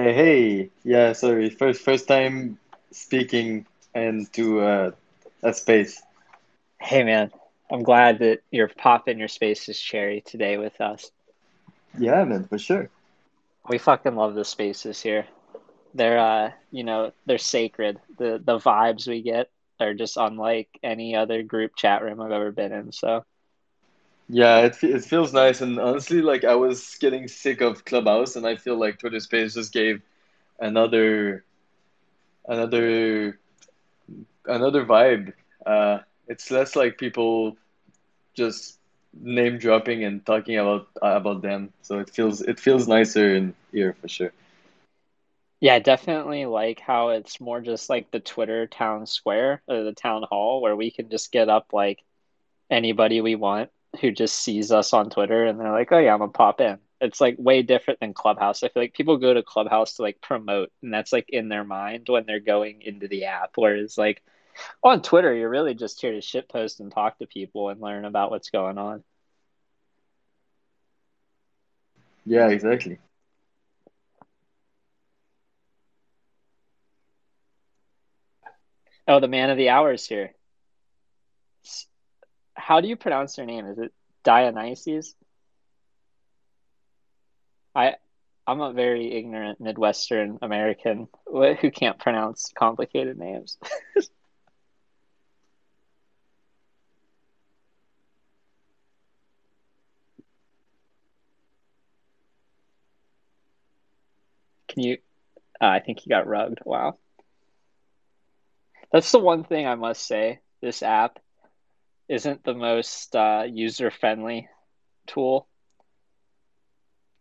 Hey, hey, yeah, sorry. First, first time speaking into uh, a space. Hey man, I'm glad that you're popping your spaces cherry today with us. Yeah, man, for sure. We fucking love the spaces here. They're uh, you know, they're sacred. The the vibes we get are just unlike any other group chat room I've ever been in. So Yeah, it it feels nice, and honestly, like I was getting sick of Clubhouse, and I feel like Twitter Space just gave another another another vibe. Uh, it's less like people just name dropping and talking about uh, about them, so it feels it feels nicer in here for sure. yeah, definitely like how it's more just like the Twitter town square or the town hall where we can just get up like anybody we want who just sees us on Twitter and they're like, oh yeah, I'm gonna pop in. It's like way different than Clubhouse. I feel like people go to Clubhouse to like promote, and that's like in their mind when they're going into the app. Whereas like on Twitter, you're really just here to shitpost and talk to people and learn about what's going on. Yeah, exactly. Oh, the man of the hour is here. How do you pronounce their name? Is it Dionysius? I I'm a very ignorant Midwestern American who can't pronounce complicated names. Can you? Uh, I think he got rugged. Wow. That's the one thing I must say. This app isn't the most uh, user-friendly tool.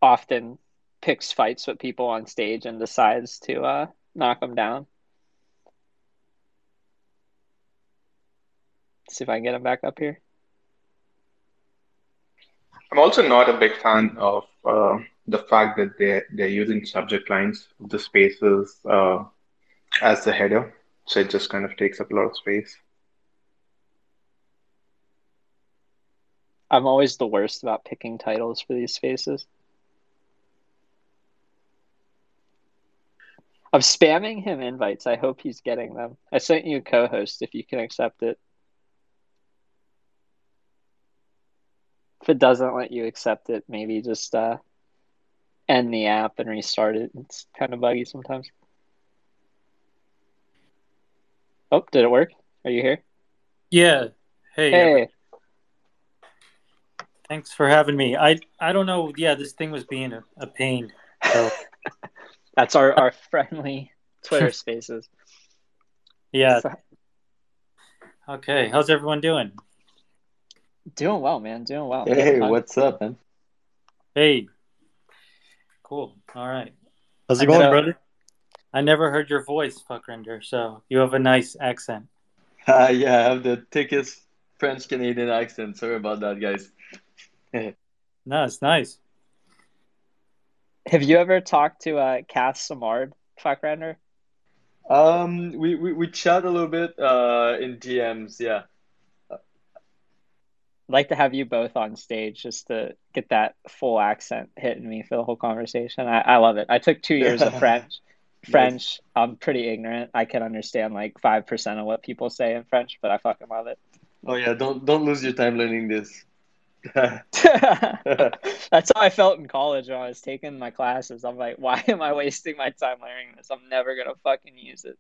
Often picks fights with people on stage and decides to uh, knock them down. See if I can get him back up here. I'm also not a big fan of uh, the fact that they're they're using subject lines of the spaces uh, as the header, so it just kind of takes up a lot of space. I'm always the worst about picking titles for these spaces. I'm spamming him invites. I hope he's getting them. I sent you a co-host if you can accept it. If it doesn't let you accept it, maybe just uh, end the app and restart it. It's kind of buggy sometimes. Oh, did it work? Are you here? Yeah. Hey, Hey, thanks for having me. I I don't know. Yeah, this thing was being a, a pain. So that's our, our friendly Twitter spaces. yeah. So- Okay. How's everyone doing? doing well, man. Doing well. Hey, I'm- what's up, man? Hey. Cool. All right. How's I it going, know. brother? I never heard your voice, Fuckrender. So you have a nice accent. Uh, yeah, I have the thickest French Canadian accent. Sorry about that, guys. No, it's nice. Have you ever talked to uh, Cass Samard, Fuckrender? Um, we, we, we chat a little bit uh in DMs, yeah. I'd like to have you both on stage just to get that full accent hitting me for the whole conversation. I, I love it. I took two years of French. French, I'm pretty ignorant. I can understand like 5% of what people say in French, but I fucking love it. Oh yeah, don't don't lose your time learning this. That's how I felt in college when I was taking my classes. I'm like, why am I wasting my time learning this? I'm never gonna fucking use it.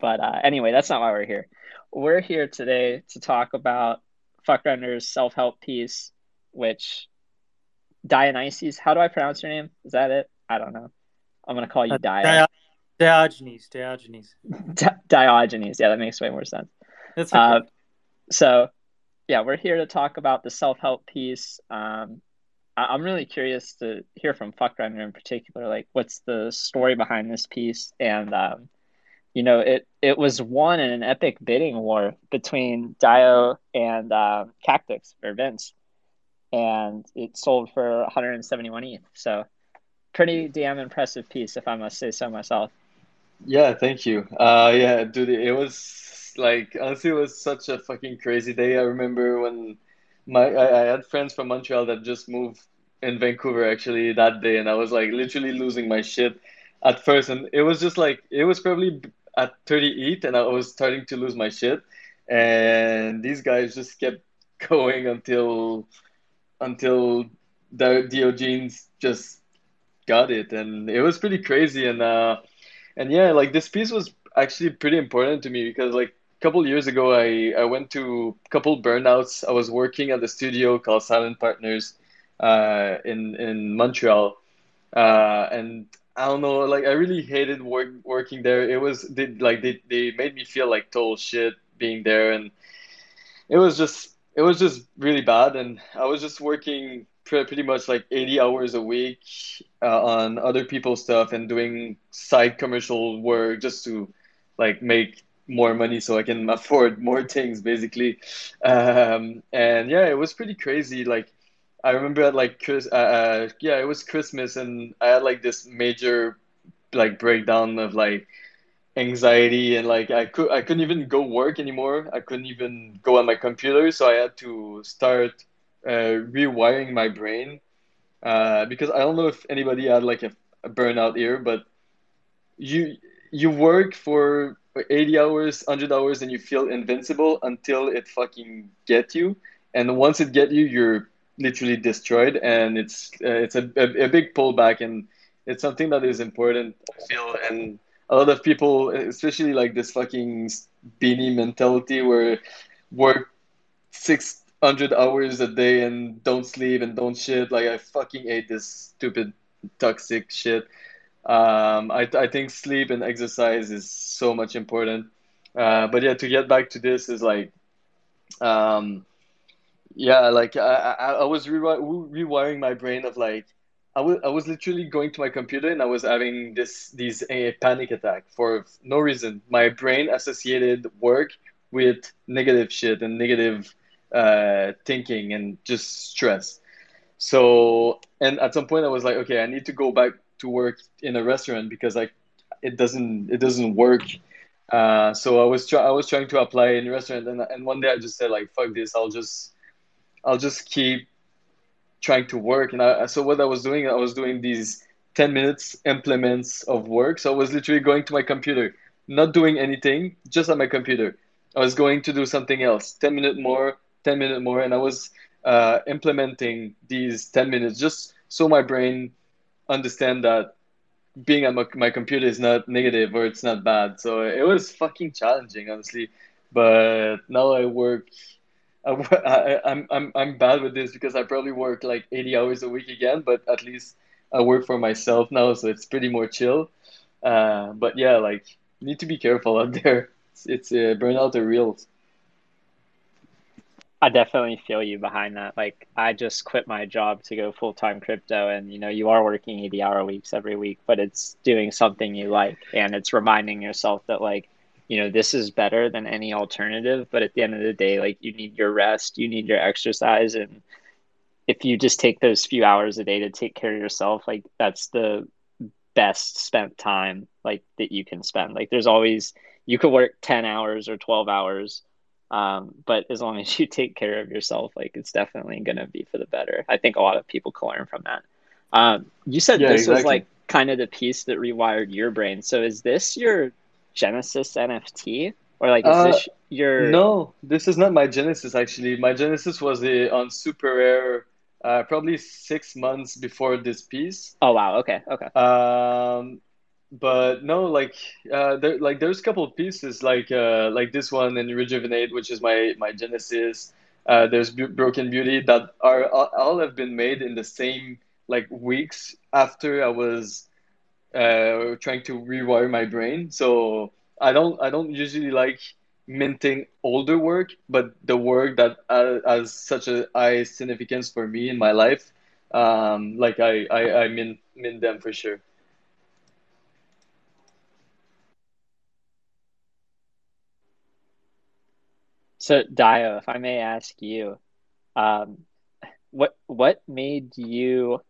But uh, anyway, that's not why we're here. We're here today to talk about Fuckrender's self-help piece, which Dionysius. How do I pronounce your name? Is that it? I don't know. I'm gonna call you Uh, Dio- Dio- Diogenes. Diogenes. Di- Diogenes. Yeah, that makes way more sense. That's okay. Uh, so, yeah, we're here to talk about the self help piece. Um, I- I'm really curious to hear from Fuckrender in particular. Like, what's the story behind this piece? And um, you know, it it was won in an epic bidding war between Dio and uh, Cactus or Vince, and it sold for 171 ETH. So, pretty damn impressive piece, if I must say so myself. Yeah, thank you. Uh, yeah, dude, it was like honestly, it was such a fucking crazy day. I remember when my I, I had friends from Montreal that just moved in Vancouver actually that day, and I was like literally losing my shit at first, and it was just like it was probably at 38, and I was starting to lose my shit, and these guys just kept going until until the Diogenes just got it, and it was pretty crazy, and uh, and yeah, like this piece was actually pretty important to me because like couple years ago, I I went to a couple burnouts. I was working at the studio called Silent Partners, uh, in in Montreal, uh, and I don't know, like I really hated work working there. It was they like they they made me feel like total shit being there, and it was just it was just really bad. And I was just working pretty much like 80 hours a week uh, on other people's stuff and doing side commercial work just to like make more money so I can afford more things basically. Um, and yeah, it was pretty crazy. Like I remember at like Chris, uh, uh, yeah, it was Christmas, and I had like this major like breakdown of like anxiety and like I could I couldn't even go work anymore. I couldn't even go on my computer, so I had to start uh, rewiring my brain uh, because I don't know if anybody had like a, a burnout here, but you you work for 80 hours, 100 hours, and you feel invincible until it fucking get you. And once it get you, you're literally destroyed, and it's uh, it's a, a, a big pullback, and it's something that is important. I feel, and a lot of people, especially like this fucking beanie mentality, where work six hundred hours a day and don't sleep and don't shit. Like I fucking hate this stupid toxic shit. Um, I I think sleep and exercise is so much important. Uh, but yeah, to get back to this is like, um, yeah, like I, I, I was rewi- rewiring my brain of like I was I was literally going to my computer and I was having this these a panic attack for no reason. My brain associated work with negative shit and negative uh, thinking and just stress. So and at some point I was like, okay, I need to go back to work in a restaurant because like it doesn't it doesn't work. Uh, so I was try- I was trying to apply in a restaurant and and one day I just said like fuck this, I'll just I'll just keep trying to work. And I, so what I was doing, I was doing these 10 minutes implements of work. So I was literally going to my computer, not doing anything, just on my computer. I was going to do something else, 10 minute more, 10 minute more. And I was uh, implementing these 10 minutes just so my brain understand that being on my, my computer is not negative or it's not bad. So it was fucking challenging, honestly. But now I work I, I'm I'm I'm bad with this because I probably work like 80 hours a week again, but at least I work for myself now, so it's pretty more chill. Uh, but yeah, like need to be careful out there. It's, it's uh, burnout are real. I definitely feel you behind that. Like I just quit my job to go full time crypto, and you know you are working 80 hour weeks every week, but it's doing something you like, and it's reminding yourself that like you know this is better than any alternative but at the end of the day like you need your rest you need your exercise and if you just take those few hours a day to take care of yourself like that's the best spent time like that you can spend like there's always you could work 10 hours or 12 hours um, but as long as you take care of yourself like it's definitely going to be for the better i think a lot of people can learn from that um, you said yeah, this exactly. was like kind of the piece that rewired your brain so is this your Genesis NFT? Or like is uh, this your No, this is not my Genesis actually. My Genesis was the, on SuperRare uh, probably six months before this piece. Oh wow, okay, okay. Um but no, like uh there like there's a couple of pieces like uh like this one and Rejuvenate, which is my my Genesis. Uh, there's Broken Beauty that are all have been made in the same like weeks after I was uh, trying to rewire my brain. So I don't I don't usually like minting older work, but the work that uh, has such a high significance for me in my life, um, like I I, I mint mint them for sure. So Dio, if I may ask you, um, what what made you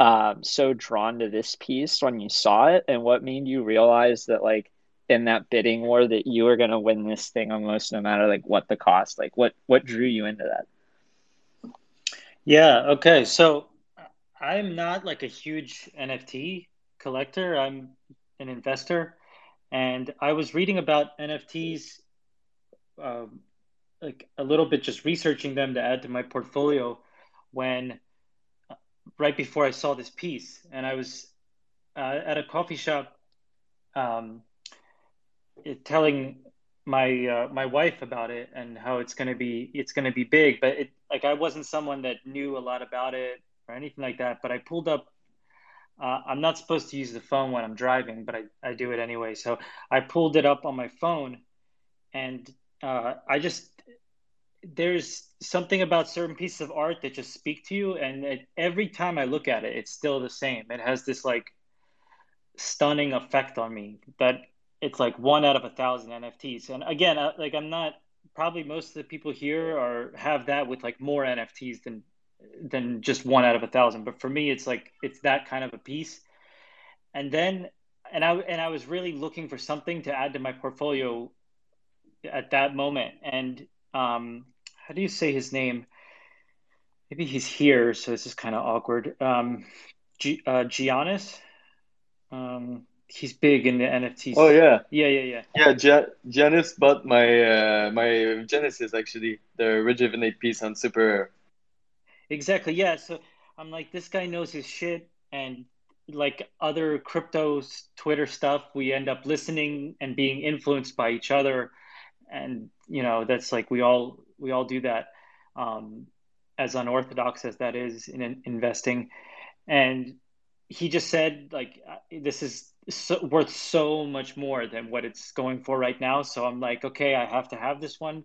um, so drawn to this piece when you saw it, and what made you realize that like in that bidding war that you were going to win this thing almost no matter like what the cost? Like what what drew you into that? Yeah, okay. So I'm not like a huge NFT collector. I'm an investor, and I was reading about NFTs, um, like a little bit, just researching them to add to my portfolio. When uh, right before I saw this piece, and I was uh, at a coffee shop, um, telling my uh, my wife about it and how it's gonna be it's gonna be big. But it like I wasn't someone that knew a lot about it or anything like that. But I pulled up. Uh, I'm not supposed to use the phone when I'm driving, but I, I do it anyway. So I pulled it up on my phone, and uh, I just there's something about certain pieces of art that just speak to you, and it, every time I look at it, it's still the same. It has this like stunning effect on me that it's like one out of a thousand NFTs. And again, uh, like I'm not probably most of the people here are have that with like more NFTs than than just one out of a thousand. But for me, it's like it's that kind of a piece. And then, and I and I was really looking for something to add to my portfolio at that moment. And um, how do you say his name? Maybe he's here, so this is kind of awkward. Um, G- uh, Giannis. Um, he's big in the NFTs. Oh yeah, yeah, yeah, yeah. Yeah, ja- Janice bought my uh, my Genesis actually, the Rejuvenate piece on Super. Exactly. Yeah. So I'm like, this guy knows his shit, and like other cryptos, Twitter stuff, we end up listening and being influenced by each other, and you know that's like we all we all do that, um, as unorthodox as that is in, in investing, and he just said like uh, this is so, worth so much more than what it's going for right now. So I'm like, okay, I have to have this one.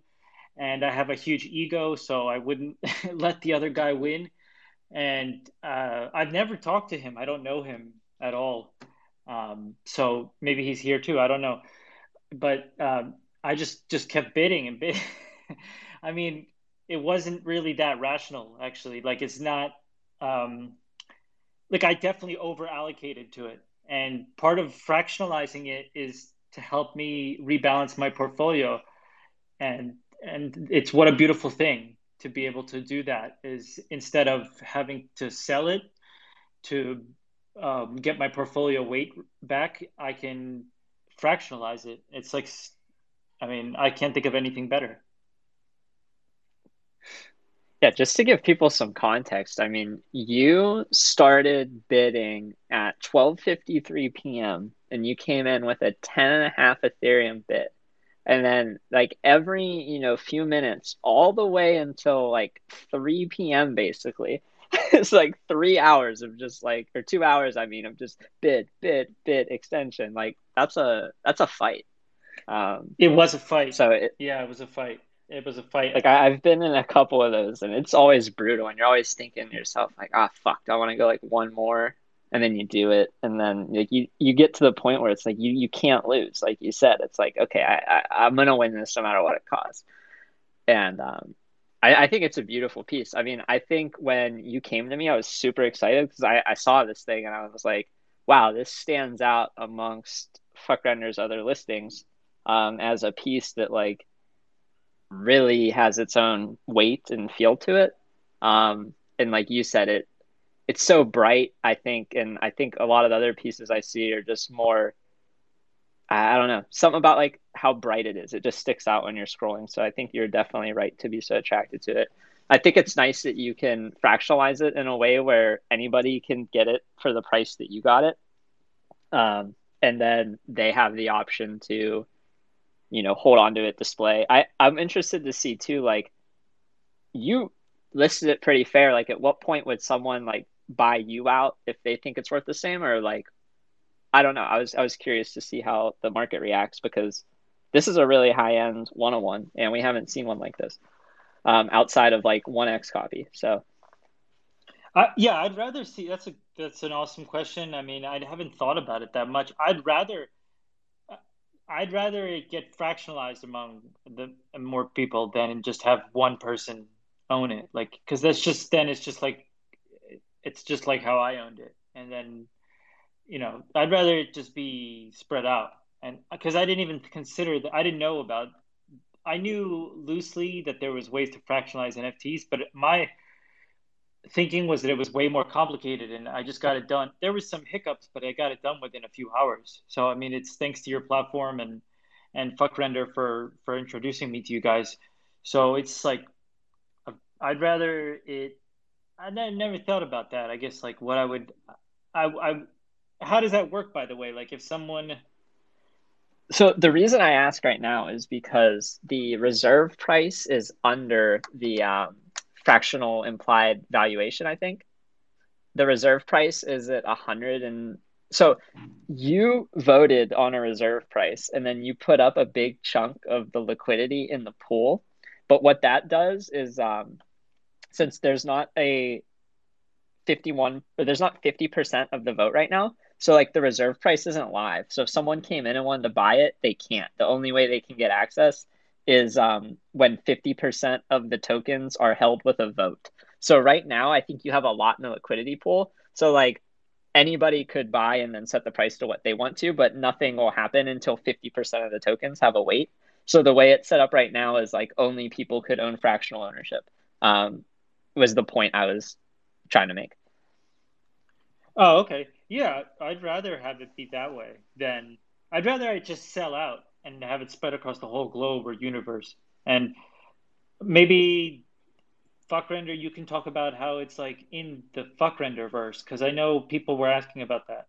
And I have a huge ego, so I wouldn't let the other guy win. And uh, I've never talked to him. I don't know him at all. Um, so maybe he's here too. I don't know. But um, I just just kept bidding and bidding. I mean, it wasn't really that rational, actually. Like it's not. Um, like I definitely over allocated to it and part of fractionalizing it is to help me rebalance my portfolio. And and it's what a beautiful thing to be able to do that is instead of having to sell it to um, get my portfolio weight back, I can fractionalize it. It's like, I mean, I can't think of anything better. Yeah, just to give people some context, I mean, you started bidding at 12:53 p.m. and you came in with a 10 and a half Ethereum bid. And then like every, you know, few minutes all the way until like 3 p.m. basically. it's like 3 hours of just like or 2 hours I mean of just bid, bid, bid extension. Like that's a that's a fight. Um, it was a fight. So it, yeah, it was a fight it was a fight. Like I, have been in a couple of those, and it's always brutal. And you're always thinking to yourself, like, "Ah, oh, fuck, I want to go like one more?" And then you do it, and then like you you get to the point where it's like you you can't lose. Like you said, it's like okay, I, I am gonna win this no matter what it costs. And um, I, I think it's a beautiful piece. I mean, I think when you came to me, I was super excited because I, I saw this thing and I was like, wow, this stands out amongst Fuckrender's other listings um, as a piece that like really has its own weight and feel to it. Um, and like you said, it it's so bright. I think, and I think a lot of the other pieces I see are just more. I don't know something about like how bright it is. It just sticks out when you're scrolling. So I think you're definitely right to be so attracted to it. I think it's nice that you can fractionalize it in a way where anybody can get it for the price that you got it. Um, and then they have the option to you know hold on to it display. I i'm interested to see too like you listed it pretty fair. Like at what point would someone like buy you out if they think it's worth the same? Or like i don't know. I was i was curious to see how the market reacts because this is a really high end 101 and we haven't seen one like this um, outside of like 1x copy. So uh, yeah i'd rather see that's a that's an awesome question. I mean i haven't thought about it that much. I'd rather I'd rather it get fractionalized among the more people than just have one person own it. Like, because that's just then it's just like it's just like how I owned it, and then you know I'd rather it just be spread out. And because I didn't even consider that, I didn't know about. I knew loosely that there was ways to fractionalize NFTs, but my thinking was that it was way more complicated and I just got it done. There was some hiccups, but I got it done within a few hours. So I mean, it's thanks to your platform and and fuck render for for introducing me to you guys. So it's like I'd rather it. I never thought about that. I guess like what I would, I I. How does that work, by the way? Like if someone. So the reason I ask right now is because the reserve price is under the um, fractional implied valuation, I think. The reserve price is at hundred and so you voted on a reserve price and then you put up a big chunk of the liquidity in the pool. But what that does is um, since there's not a 51 or there's not 50% of the vote right now, so like the reserve price isn't live. So if someone came in and wanted to buy it, they can't. The only way they can get access is um, when 50% of the tokens are held with a vote. So right now, I think you have a lot in the liquidity pool. So like anybody could buy and then set the price to what they want to, but nothing will happen until 50% of the tokens have a weight. So the way it's set up right now is like only people could own fractional ownership. Um, was the point I was trying to make. Oh, okay. Yeah, I'd rather have it be that way than I'd rather I just sell out and have it spread across the whole globe or universe. And maybe FuckRender, you can talk about how it's like in the FuckRender verse, because I know people were asking about that.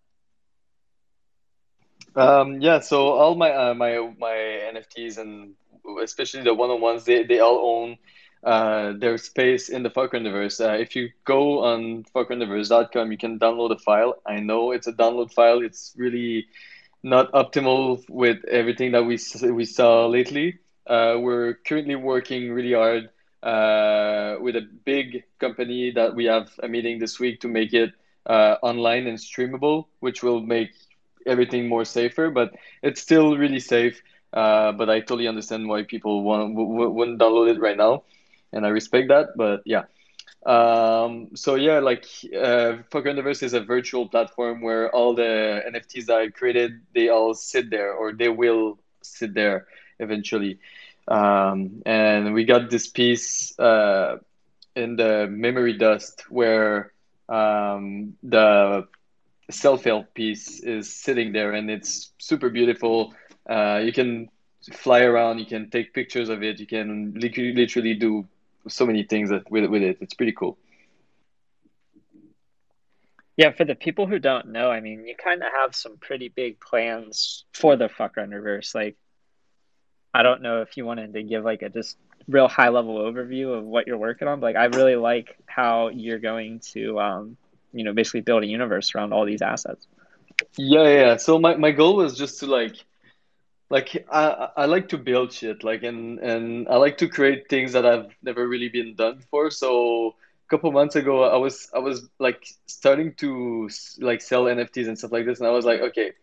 Um, yeah, so all my uh, my my NFTs and especially the one on ones, they they all own uh, their space in the fuck FuckRenderverse. Uh, if you go on fuckrenderverse.com, you can download a file. I know it's a download file. It's really not optimal with everything that we we saw lately. Uh, we're currently working really hard uh, with a big company that we have a meeting this week to make it uh, online and streamable, which will make everything more safer. But it's still really safe. Uh, but I totally understand why people want wouldn't download it right now, and I respect that. But yeah. Um, so yeah, like uh, FuckRenderverse is a virtual platform where all the NFTs that I created, they all sit there, or they will sit there eventually. Um, and we got this piece uh, in the memory dust where um, the self-help piece is sitting there, and it's super beautiful. Uh, you can fly around, you can take pictures of it, you can literally do so many things that, with with it. It's pretty cool. Yeah, for the people who don't know, I mean, you kind of have some pretty big plans for the FuckRenderverse. Like, I don't know if you wanted to give like a just real high level overview of what you're working on. But like, I really like how you're going to, um, you know, basically build a universe around all these assets. Yeah, yeah. So my, my goal was just to like like I, I like to build shit like and and I like to create things that I've never really been done before. So a couple months ago, I was I was like starting to like sell NFTs and stuff like this, and I was like, okay,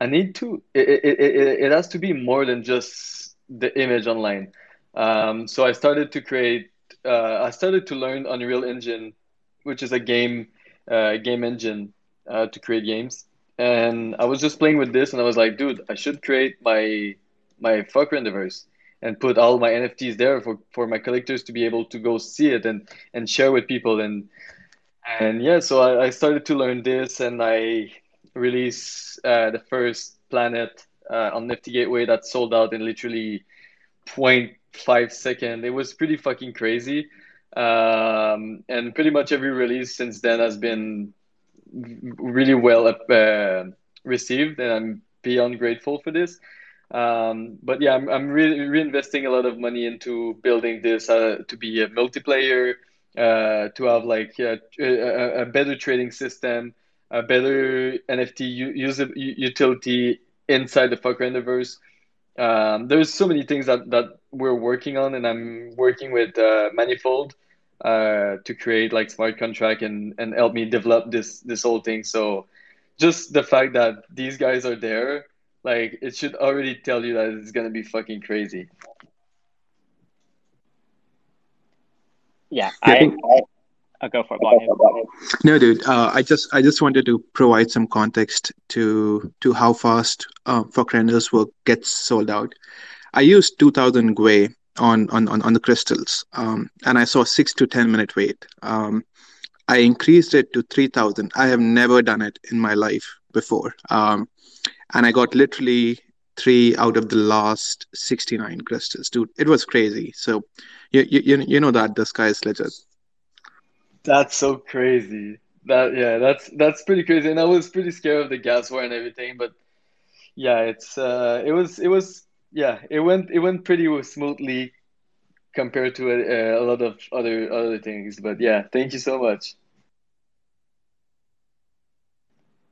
I need to. It it it, it has to be more than just the image online. Um, so I started to create. Uh, I started to learn Unreal Engine, which is a game uh, game engine uh, to create games and I was just playing with this, and I was like, dude, I should create my my FuckRenderverse and put all my NFTs there for, for my collectors to be able to go see it and and share with people and and yeah, so I, I started to learn this, and I released uh, the first planet uh, on Nifty Gateway that sold out in literally 0.5 second. It was pretty fucking crazy. Um, and pretty much every release since then has been really well uh, received, and I'm beyond grateful for this. Um, but yeah, I'm, I'm re- reinvesting a lot of money into building this uh, to be a multiplayer, uh, to have like a, a, a, better trading system, a better NFT user utility inside the FuckRenderverse. Um, there's so many things that, that we're working on, and I'm working with uh, Manifold uh, to create like smart contract and and help me develop this this whole thing. So just the fact that these guys are there, like it should already tell you that it's gonna be fucking crazy. Yeah, I, think, I, I'll go for it. No, dude. Uh, I just I just wanted to provide some context to to how fast uh, FuckRenders work gets sold out. I used 2000 Gwei on on on, the crystals um, and i saw six to ten minute wait um, I increased it to 3000. I have never done it in my life before. Um, and I got literally three out of the last 69 crystals, dude. It was crazy. So, you, you, you know that the sky is legit. That's so crazy. That yeah, that's that's pretty crazy. And I was pretty scared of the gas war and everything, but yeah, it's uh, it was it was yeah, it went it went pretty smoothly compared to a, a lot of other other things. But yeah, thank you so much.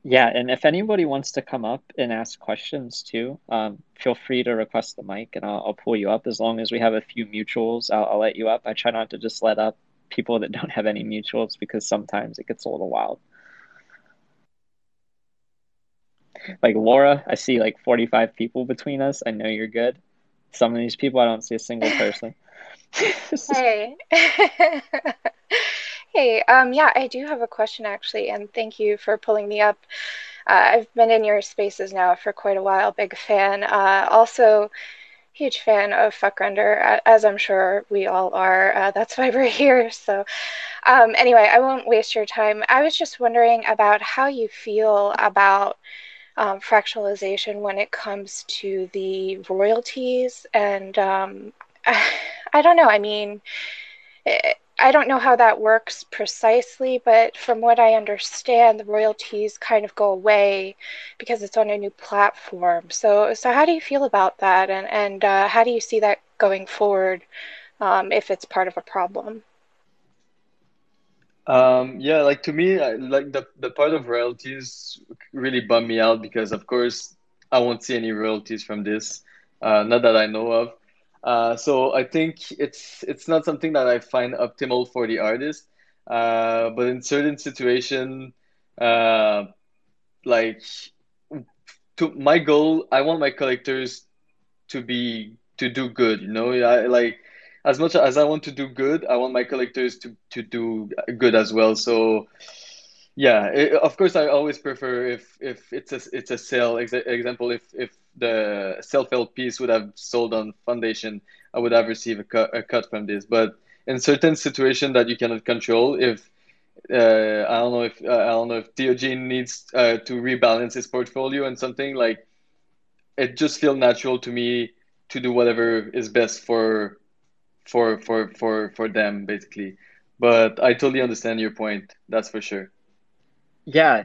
Yeah, and if anybody wants to come up and ask questions too, um, feel free to request the mic, and I'll, I'll pull you up. As long as we have a few mutuals, I'll, I'll let you up. I try not to just let up people that don't have any mutuals because sometimes it gets a little wild. Like Laura, I see like 45 people between us. I know you're good. Some of these people, I don't see a single person. hey. hey, um, yeah, I do have a question actually, and thank you for pulling me up. Uh, I've been in your spaces now for quite a while, big fan. Uh, also, huge fan of Fuckrender, as I'm sure we all are. Uh, that's why we're here. So, um, anyway, I won't waste your time. I was just wondering about how you feel about um, fractionalization when it comes to the royalties. And um, I, I, don't know, I mean, it, I don't know how that works precisely, but from what I understand, the royalties kind of go away because it's on a new platform. So, so how do you feel about that, and and uh, how do you see that going forward um, if it's part of a problem? Um, yeah, like to me, I, like the the part of royalties really bummed me out because, of course, I won't see any royalties from this, uh, not that I know of. Uh, so I think it's it's not something that I find optimal for the artist. Uh, but in certain situation, uh, like to my goal, I want my collectors to be to do good. You know, I like as much as I want to do good, I want my collectors to to do good as well. So yeah, it, of course, I always prefer if if it's a it's a sale. Exa- example, if if the self-help piece would have sold on foundation, I would have received a cut a cut from this. But in certain situation that you cannot control, if uh, I don't know if uh, I don't know if Theogene needs uh, to rebalance his portfolio and something like, it just feels natural to me to do whatever is best for for for for for them basically. But I totally understand your point. That's for sure. Yeah,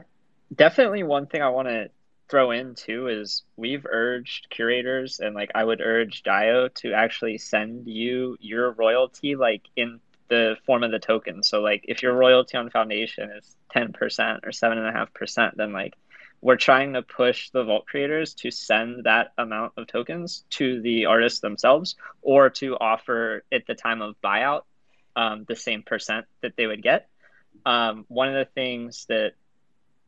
definitely one thing I want to throw in too is we've urged curators and like I would urge Dio to actually send you your royalty like in the form of the token. So like if your royalty on Foundation is ten percent or seven and a half percent, then like we're trying to push the vault creators to send that amount of tokens to the artists themselves or to offer at the time of buyout um, the same percent that they would get. Um, one of the things that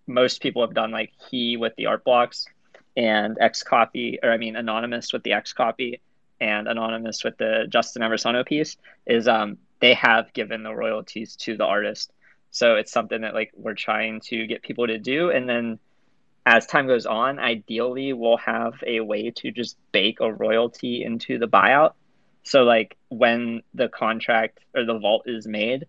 most people have done like he with the art blocks and XCOPY or I mean anonymous with the XCOPY and anonymous with the Justin Aversano piece is um they have given the royalties to the artist. So it's something that like we're trying to get people to do and then as time goes on, ideally we'll have a way to just bake a royalty into the buyout. So like when the contract or the vault is made,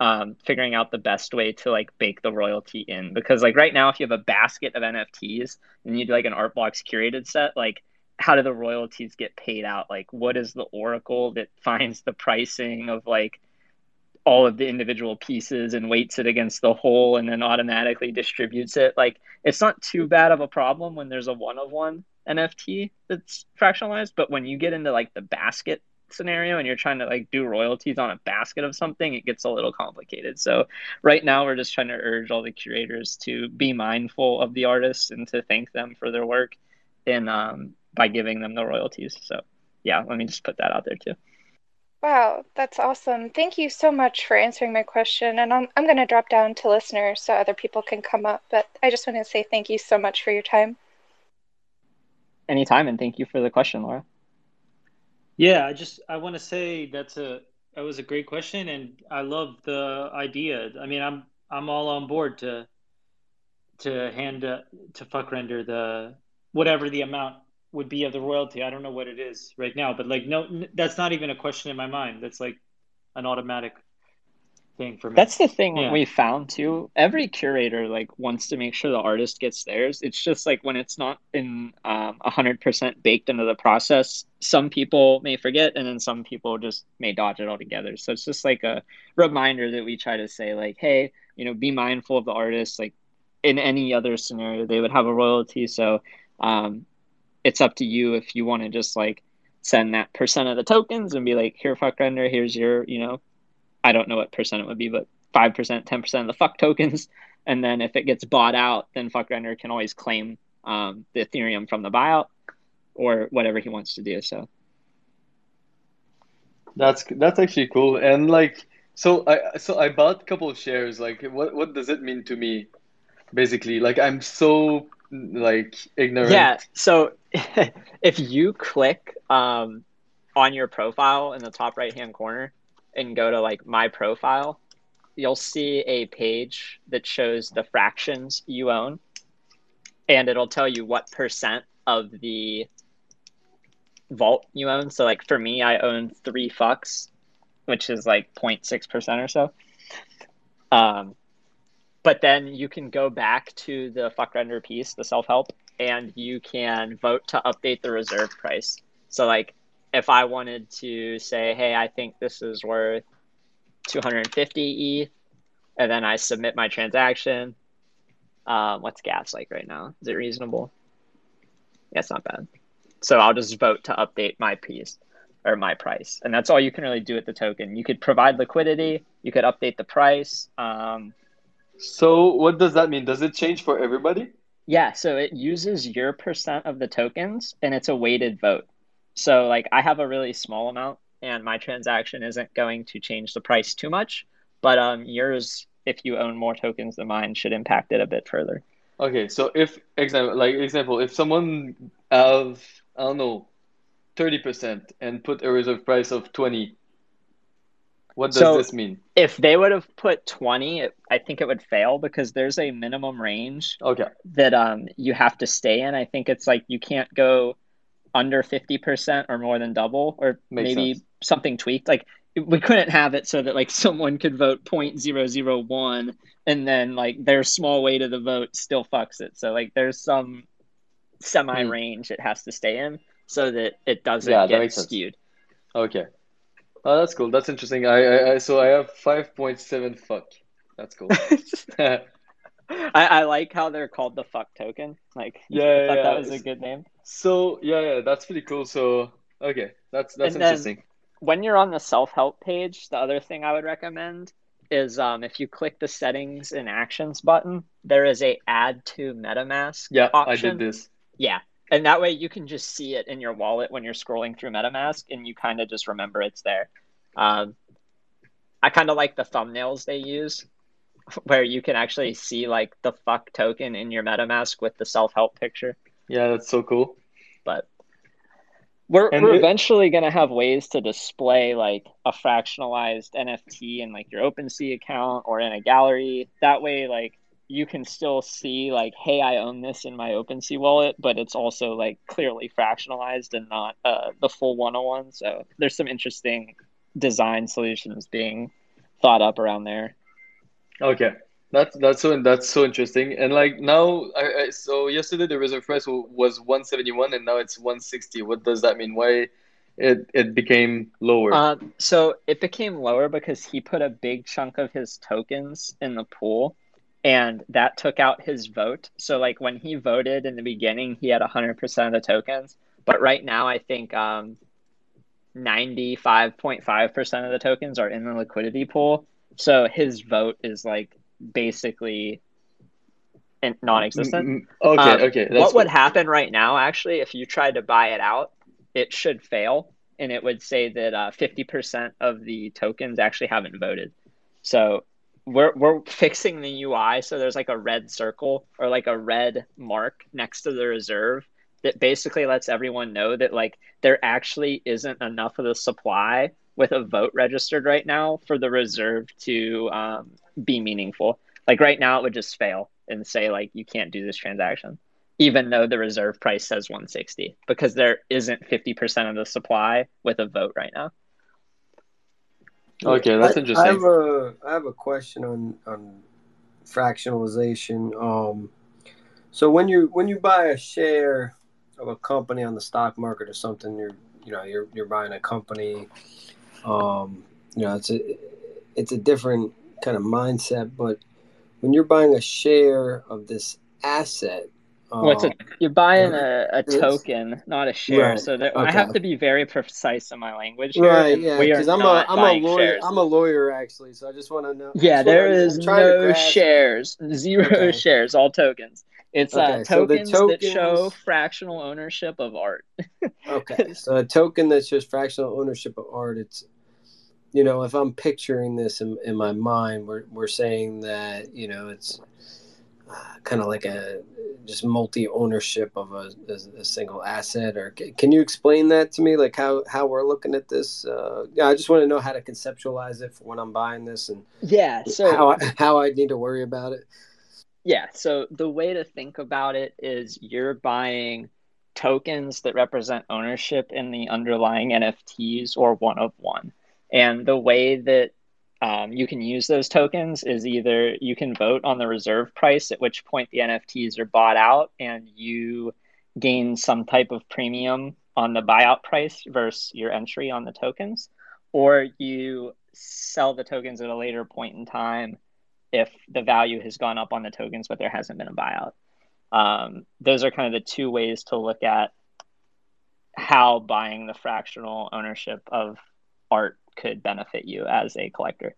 um, figuring out the best way to like bake the royalty in because like right now if you have a basket of nfts and you do like an art blocks curated set like how do the royalties get paid out like what is the oracle that finds the pricing of like all of the individual pieces and weights it against the whole and then automatically distributes it like it's not too bad of a problem when there's a one of one nft that's fractionalized but when you get into like the basket scenario and you're trying to like do royalties on a basket of something, it gets a little complicated. So right now we're just trying to urge all the curators to be mindful of the artists and to thank them for their work and um, by giving them the royalties. So yeah, let me just put that out there too. Wow, that's awesome. Thank you so much for answering my question. And I'm, I'm going to drop down to listeners so other people can come up. But I just want to say thank you so much for your time. Anytime. And thank you for the question, Laura. Yeah, I just I want to say that's a that was a great question, and I love the idea. I mean, I'm I'm all on board to to hand uh, to Fuckrender the whatever the amount would be of the royalty. I don't know what it is right now, but like no, that's not even a question in my mind. That's like an automatic. thing for me. That's the thing Yeah. we found too. Every curator like wants to make sure the artist gets theirs. It's just like when it's not in um hundred percent baked into the process, some people may forget, and then some people just may dodge it altogether. So it's just like a reminder that we try to say like, hey, you know, be mindful of the artist. Like in any other scenario, they would have a royalty. So um, it's up to you if you want to just like send that percent of the tokens and be like, here, fuck render, here's your, you know, I don't know what percent it would be, but five percent, ten percent of the fuck tokens, and then if it gets bought out, then fuck render can always claim um, the Ethereum from the buyout or whatever he wants to do. So That's that's actually cool. And like, so I so I bought a couple of shares. Like, what what does it mean to me? Basically, like I'm so like ignorant. yeah, so if you click um, on your profile in the top right hand corner and go to like my profile, you'll see a page that shows the fractions you own, and it'll tell you what percent of the vault you own. So like for me, I own three fucks, which is like 0.6 percent or so. Um, but then you can go back to the fuck render piece, the self help, and you can vote to update the reserve price. So like if I wanted to say, hey, I think this is worth 250 ETH, and then I submit my transaction. Um, what's gas like right now? Is it reasonable? Yeah, it's not bad. So I'll just vote to update my piece or my price, and that's all you can really do with the token. You could provide liquidity, you could update the price. Um, So what does that mean? Does it change for everybody? Yeah, so it uses your percent of the tokens, and it's a weighted vote. So like I have a really small amount, and my transaction isn't going to change the price too much, but um, yours, if you own more tokens than mine, should impact it a bit further. Okay, so if example like example, if someone have I don't know, thirty percent and put a reserve price of twenty, what does So- this mean? If they would have put 20, it, I think it would fail because there's a minimum range Okay, that um you have to stay in. I think it's like you can't go under 50% or more than double or Makes maybe sense. something tweaked. Like we couldn't have it so that like someone could vote 0.001 and then like their small weight of the vote still fucks it. So like there's some semi range it has to stay in so that it doesn't Yeah, get makes sense. skewed. okay. Oh, that's cool. That's interesting. I, I, I so I have five point seven fuck. That's cool. I, I like how they're called the fuck token. Like Yeah, I thought yeah, that was a good name. So yeah, yeah, that's pretty cool. So okay, that's that's And then- interesting. when you're on the self-help page, the other thing I would recommend is um, if you click the settings and actions button, there is a add to MetaMask Yeah, I option. did this. Yeah. And that way you can just see it in your wallet when you're scrolling through MetaMask and you kind of just remember it's there. Um, I kind of like the thumbnails they use where you can actually see like the fuck token in your MetaMask with the self-help picture. Yeah, that's so cool. but we're And we're it- eventually going to have ways to display like a fractionalized NFT in like your OpenSea account or in a gallery. That way, like you can still see like, hey, I own this in my OpenSea wallet, but it's also like clearly fractionalized and not uh, the full 101. So there's some interesting design solutions being thought up around there. Okay, that's that's so that's so interesting. And like now, I, I so yesterday the reserve price was one seventy one, and now it's one sixty. What does that mean? Why it it became lower? Uh, so it became lower because he put a big chunk of his tokens in the pool, and that took out his vote. So like when he voted in the beginning, he had hundred percent of the tokens, but right now I think um, ninety five point five percent of the tokens are in the liquidity pool. So his vote is like basically non-existent. Mm, mm, Okay, Um, okay. That's what would happen right now, actually, if you tried to buy it out, it should fail, and it would say that uh, fifty percent of the tokens actually haven't voted. So we're we're fixing the UI, so there's like a red circle or like a red mark next to the reserve that basically lets everyone know that like there actually isn't enough of the supply with a vote registered right now for the reserve to um, be meaningful. Like right now, it would just fail and say like you can't do this transaction, even though the reserve price says 160 because there isn't 50% of the supply with a vote right now. Okay, that's I, interesting. I have a I have a question on on fractionalization. Um, so when you when you buy a share of a company on the stock market or something, you're you know you're you're buying a company. Um, you know it's a it's a different kind of mindset, but when you're buying a share of this asset, Well, it's a, um, you're buying a, a token, not a share. Right, So there, I have to be very precise in my language here. right? Yeah, because I'm a I'm a lawyer. shares. I'm a lawyer actually, so I just want to know. Yeah, there is no shares, zero Okay. shares, all tokens. It's uh, Okay, so tokens, that show fractional ownership of art. Okay, so a token that's just fractional ownership of art. It's, you know, if I'm picturing this in, in my mind, we're we're saying that you know it's uh, kind of like a just multi ownership of a, a, a single asset. Or ca- can you explain that to me, like how how we're looking at this? Uh, yeah, I just want to know how to conceptualize it for when I'm buying this and Yeah, so how I, how I need to worry about it. Yeah, so the way to think about it is you're buying tokens that represent ownership in the underlying NFTs or one of one. And the way that um, you can use those tokens is either you can vote on the reserve price, at which point the NFTs are bought out and you gain some type of premium on the buyout price versus your entry on the tokens, or you sell the tokens at a later point in time if the value has gone up on the tokens, but there hasn't been a buyout. Um, those are kind of the two ways to look at how buying the fractional ownership of art could benefit you as a collector.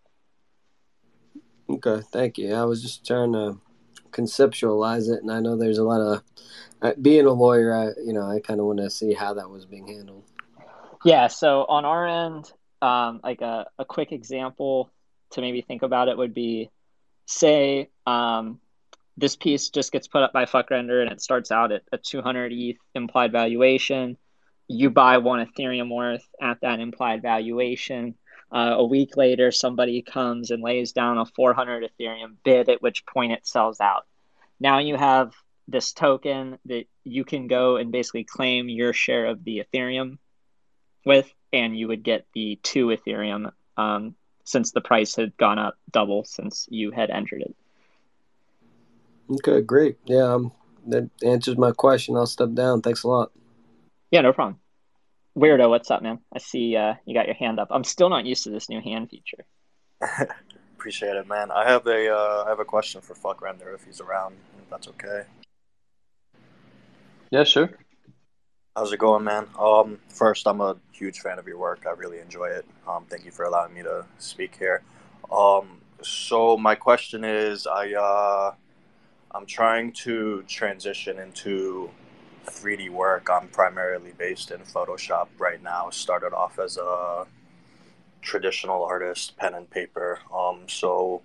Okay, thank you. I was just trying to conceptualize it, and I know there's a lot of uh, being a lawyer. I you know I kind of want to see how that was being handled. Yeah, so on our end, um, like a, a quick example to maybe think about it would be say um, this piece just gets put up by FuckRender and it starts out at a 200 ETH implied valuation. You buy one Ethereum worth at that implied valuation. Uh, a week later, somebody comes and lays down a 400 Ethereum bid, at which point it sells out. Now you have this token that you can go and basically claim your share of the Ethereum with, and you would get the two Ethereum um, since the price had gone up double since you had entered it. Okay, great. Yeah, um, that answers my question. I'll step down. Thanks a lot. Yeah, no problem. Weirdo, what's up, man? I see uh, you got your hand up. I'm still not used to this new hand feature. Appreciate it, man. I have a uh, I have a question for Fuck Render if he's around. If that's okay. Yeah, sure. How's it going, man? Um, first, I'm a huge fan of your work. I really enjoy it. Um, thank you for allowing me to speak here. Um, so my question is, I uh, I'm trying to transition into 3D work. I'm primarily based in Photoshop right now. Started off as a traditional artist, pen and paper. Um, so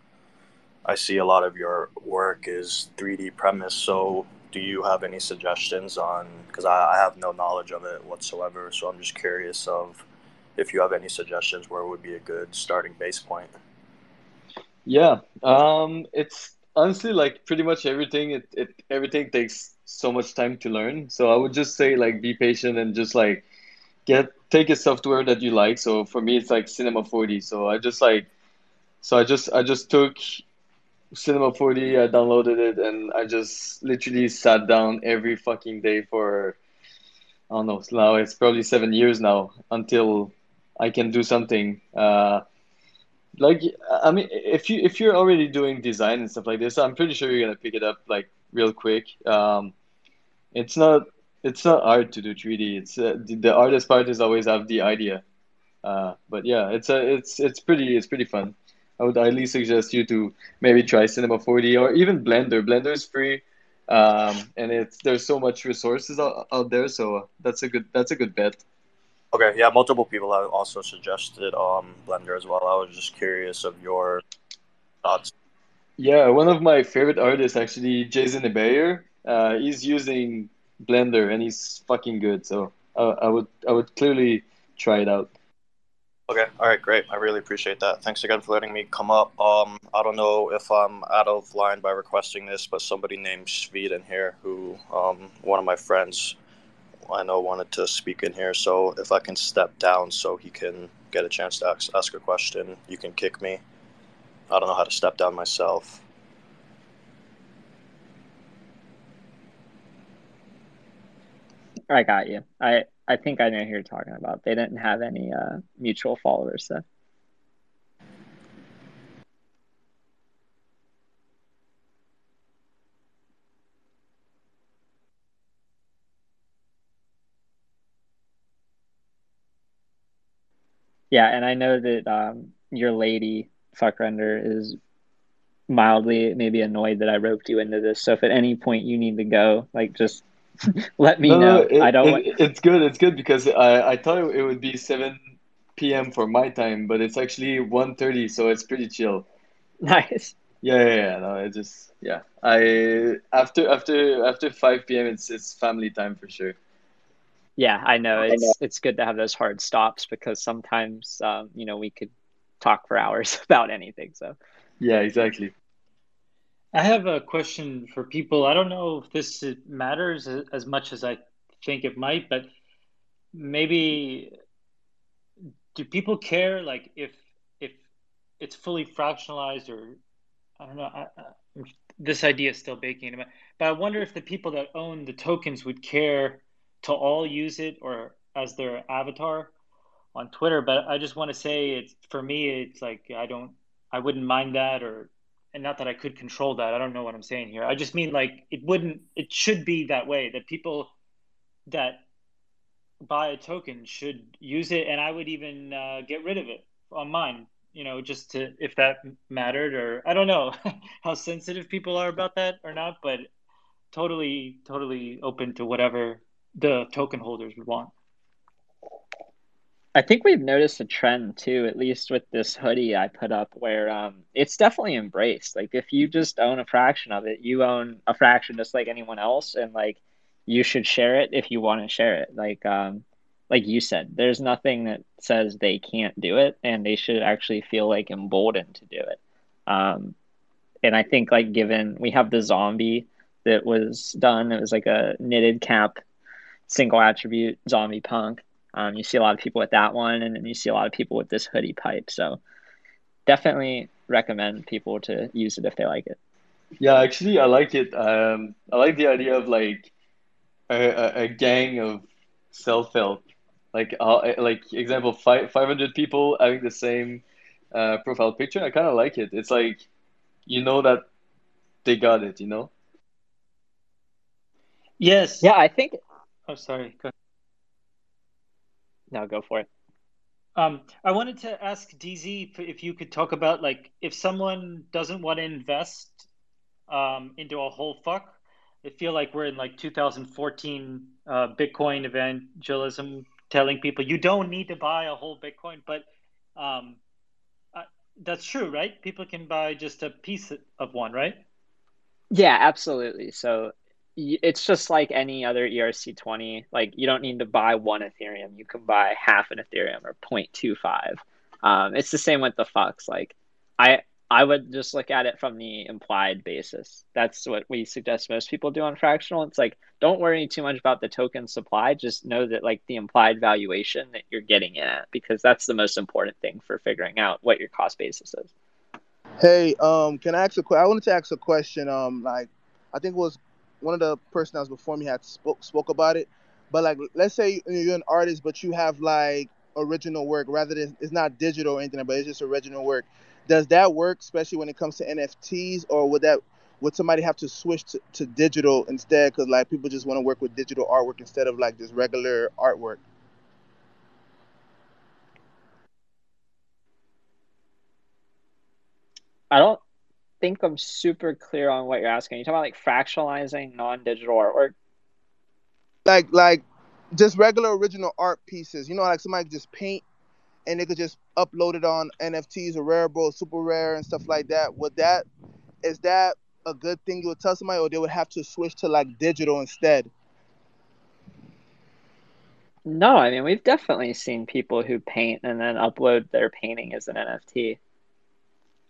I see a lot of your work is 3D premise. So do you have any suggestions on? Because I, I have no knowledge of it whatsoever. So I'm just curious of if you have any suggestions where would be a good starting base point. Yeah, um, it's honestly like pretty much everything. It, it everything takes so much time to learn. So I would just say like be patient and just like get take a software that you like. So for me, it's like Cinema 4D. So I just like, so I just I just took Cinema 4D. I downloaded it and I just literally sat down every fucking day for I don't know. Now it's probably seven years now until I can do something. Uh, like I mean, if you if you're already doing design and stuff like this, I'm pretty sure you're gonna pick it up like real quick. Um, it's not it's not hard to do 3D. It's uh, the, hardest part is always have the idea. Uh, but yeah, it's a it's it's pretty it's pretty fun. I would highly suggest you to maybe try Cinema 4D or even Blender. Blender is free, um, and it's there's so much resources out, out there. So that's a good that's a good bet. Okay, yeah, multiple people have also suggested um, Blender as well. I was just curious of your thoughts. Yeah, one of my favorite artists actually, Jason Ebeyer. Uh, he's using Blender and he's fucking good. So uh, I would I would clearly try it out. Okay, all right, great. I really appreciate that. Thanks again for letting me come up. Um, I don't know if I'm out of line by requesting this, but somebody named Sweet in here, who um, one of my friends I know wanted to speak in here. So if I can step down so he can get a chance to ask, ask a question, you can kick me. I don't know how to step down myself. I got you. I I think I know who you're talking about. They didn't have any uh, mutual followers, so. Yeah, and I know that um, your lady fuckrender is mildly maybe annoyed that I roped you into this. So if at any point you need to go, like just let me No, no, know. it, I don't it, want. it's good. It's good because I, I thought it would be 7 p.m. for my time, but it's actually 1:30, so it's pretty chill. Nice. Yeah, yeah, yeah. No, it just yeah. I after after after 5 p.m. it's it's family time for sure. Yeah, I know. It's it's good to have those hard stops because sometimes um, you know we could talk for hours about anything. So Yeah, exactly. I have a question for people. I don't know if this matters as much as I think it might, but maybe do people care like if if it's fully fractionalized or I don't know. I, I, this idea is still baking but I wonder if the people that own the tokens would care to all use it or as their avatar on Twitter. But I just want to say it's for me. It's like I don't. I wouldn't mind that or and not that I could control that. I don't know what I'm saying here. I just mean like it wouldn't. It should be that way that people that buy a token should use it, and I would even uh, get rid of it on mine. You know, just to if that mattered, or I don't know how sensitive people are about that or not, but totally, totally open to whatever the token holders would want. I think we've noticed a trend too, at least with this hoodie I put up, where um, it's definitely embraced. Like if you just own a fraction of it, you own a fraction just like anyone else, and like you should share it if you want to share it. Like um, like you said, there's nothing that says they can't do it, and they should actually feel like emboldened to do it. Um, and I think like given we have the zombie that was done, it was like a knitted cap, single attribute zombie punk. Um, you see a lot of people with that one, and then you see a lot of people with this hoodie pipe. So definitely recommend people to use it if they like it. Yeah, actually, I like it. Um, I like the idea of like a, a, a gang of self-help, like uh, like example, five five hundred people having the same uh, profile picture. I kind of like it. It's like you know that they got it. You know. Yes. Yeah, I think. Oh, sorry. Go no, go for it. Um, I wanted to ask DZ if, if you could talk about like if someone doesn't want to invest um, into a whole fuck. I feel like we're in like 2014 uh, Bitcoin evangelism, telling people you don't need to buy a whole Bitcoin, but um, uh, that's true, right? People can buy just a piece of one, right? Yeah, absolutely. So it's just like any other ERC20. Like you don't need to buy one Ethereum. You can buy half an Ethereum or 0.25. Um, it's the same with the fucks. Like I I would just look at it from the implied basis. That's what we suggest most people do on fractional. It's like don't worry too much about the token supply. Just know that like the implied valuation that you're getting in at because that's the most important thing for figuring out what your cost basis is. Hey, um, can I ask a question? I wanted to ask a question. Um, like I think it was one of the person that was before me had spoke spoke about it. But like, let's say you're an artist, but you have like original work rather than it's not digital or anything, but it's just original work. Does that work, especially when it comes to NFTs, or would that would somebody have to switch to, to digital instead? Because like people just want to work with digital artwork instead of like just regular artwork. I don't think I'm super clear on what you're asking. You talking about like fractionalizing non-digital artwork? Like like just regular original art pieces. You know, like somebody just paint and they could just upload it on NFTs or Rarible, SuperRare and stuff like that. Would that is that a good thing you would tell somebody, or they would have to switch to like digital instead? No, I mean we've definitely seen people who paint and then upload their painting as an NFT.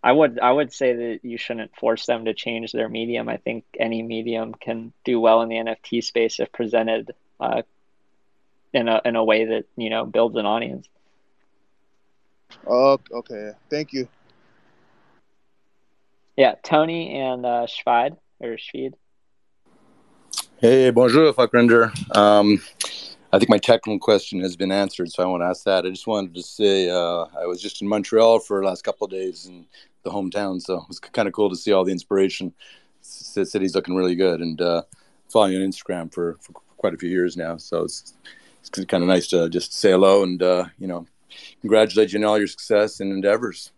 I would I would say that you shouldn't force them to change their medium. I think any medium can do well in the NFT space if presented uh, in a in a way that you know builds an audience. Oh, okay. Thank you. Yeah, Tony and uh, Schweid or Schweid. Hey, bonjour, Fuckrender. Um, I think my technical question has been answered, so I won't ask that. I just wanted to say uh, I was just in Montreal for the last couple of days in the hometown, so it was kind of cool to see all the inspiration. The city's looking really good, and uh, following you on Instagram for, for quite a few years now, so it's, it's kind of nice to just say hello and uh, you know congratulate you on all your success and endeavors.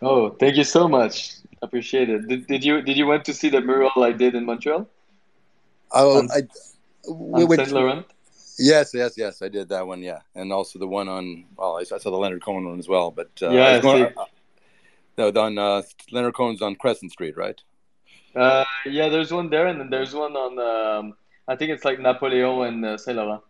Oh, thank you so much. Appreciate it. Did, did you did you went to see the mural I did in Montreal? Oh, On- I, On which- Saint Laurent? yes, yes, yes, I did that one, yeah, and also the one on. Well, I saw the Leonard Cohen one as well, but uh, Yeah, going, sick. no, on uh, Leonard Cohen's on Crescent Street, right? Uh, yeah, there's one there, and then there's one on. Um, I think it's like Napoleon and uh, Saint Laurent.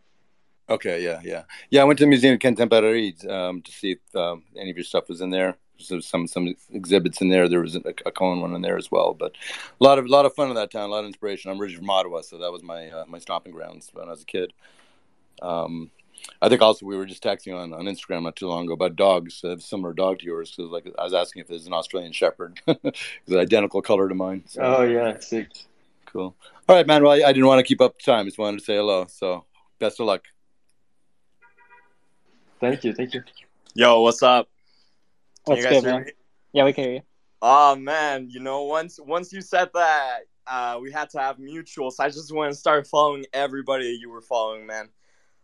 Okay, yeah, yeah, yeah. I went to the Museum of Contemporary um, to see if um, any of your stuff was in there. So some some exhibits in there. There was a, a Cohen one in there as well. But a lot of a lot of fun in that town. A lot of inspiration. I'm originally from Ottawa, so that was my uh, my stomping grounds when I was a kid. Um, I think also we were just texting on, on Instagram not too long ago about dogs. I have a similar dog to yours because like I was asking if there's an Australian Shepherd, it's identical color to mine. So. Oh yeah, sick. Cool. All right, man. Well, I, I didn't want to keep up time. Just wanted to say hello. So best of luck. Thank you, thank you. Yo, what's up? What's you guys good, hear man? me? Yeah, we can hear you. Oh man, you know, once once you said that, uh, we had to have mutuals. I just went and started following everybody you were following, man.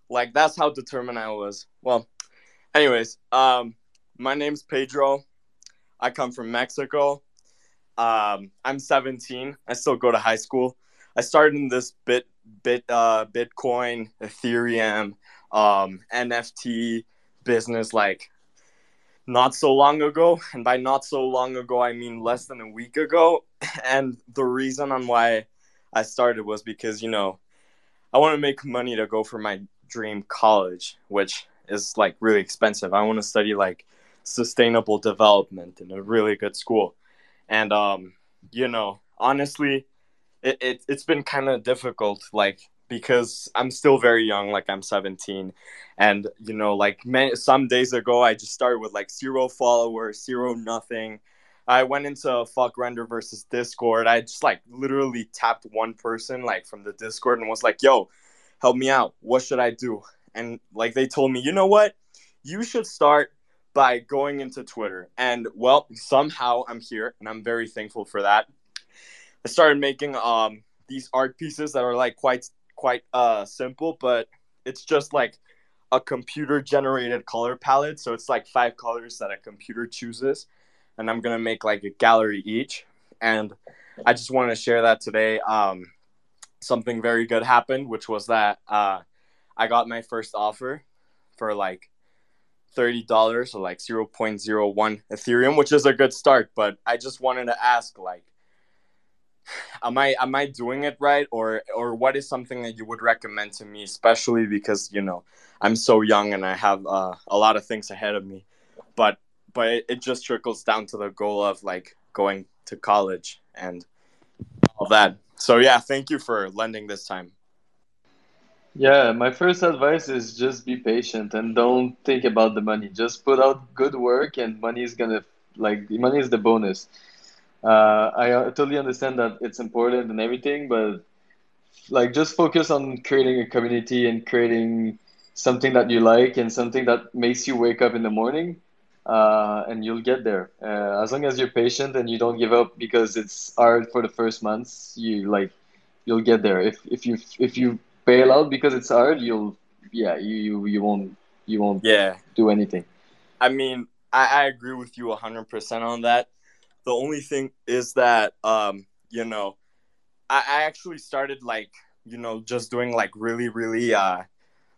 Like that's how determined I was. Well, anyways, um, my name's Pedro. I come from Mexico. Um, I'm 17. I still go to high school. I started in this bit bit uh Bitcoin, Ethereum, um, NFT business like not so long ago and by not so long ago i mean less than a week ago. And the reason on why i started was because you know i want to make money to go for my dream college which is like really expensive. I want to study like sustainable development in a really good school. And um you know honestly it, it, it's been kind of difficult like because i'm still very young like i'm 17 and you know like many, some days ago i just started with like zero followers zero nothing. I went into fuck render versus discord. I just like literally tapped one person like from the discord and was like yo help me out. What should i do? And like they told me you know what? You should start by going into twitter. And well somehow i'm here and i'm very thankful for that. I started making um these art pieces that are like quite quite uh simple but it's just like a computer generated color palette. So it's like five colors that a computer chooses. And I'm going to make like a gallery each. And I just want to share that today. Um, something very good happened, which was that uh, I got my first offer for like $30 or like 0.01 Ethereum, which is a good start. But I just wanted to ask, like, am I am I doing it right or or what is something that you would recommend to me especially because you know I'm so young and I have uh, a lot of things ahead of me but but it, it just trickles down to the goal of like going to college and all that so yeah thank you for lending this time Yeah, my first advice is just be patient and don't think about the money. Just put out good work, and money is gonna like money is the bonus. Uh, I uh, totally understand that it's important and everything, but like just focus on creating a community and creating something that you like and something that makes you wake up in the morning, uh, and you'll get there. Uh, as long as you're patient and you don't give up because it's hard for the first months, you like you'll get there. If if you if you bail out because it's hard, you'll yeah you you, you won't you won't yeah do anything. I mean, I, I agree with you 100% on that. The only thing is that, um, you know, I, I actually started like, you know, just doing like really, really, uh,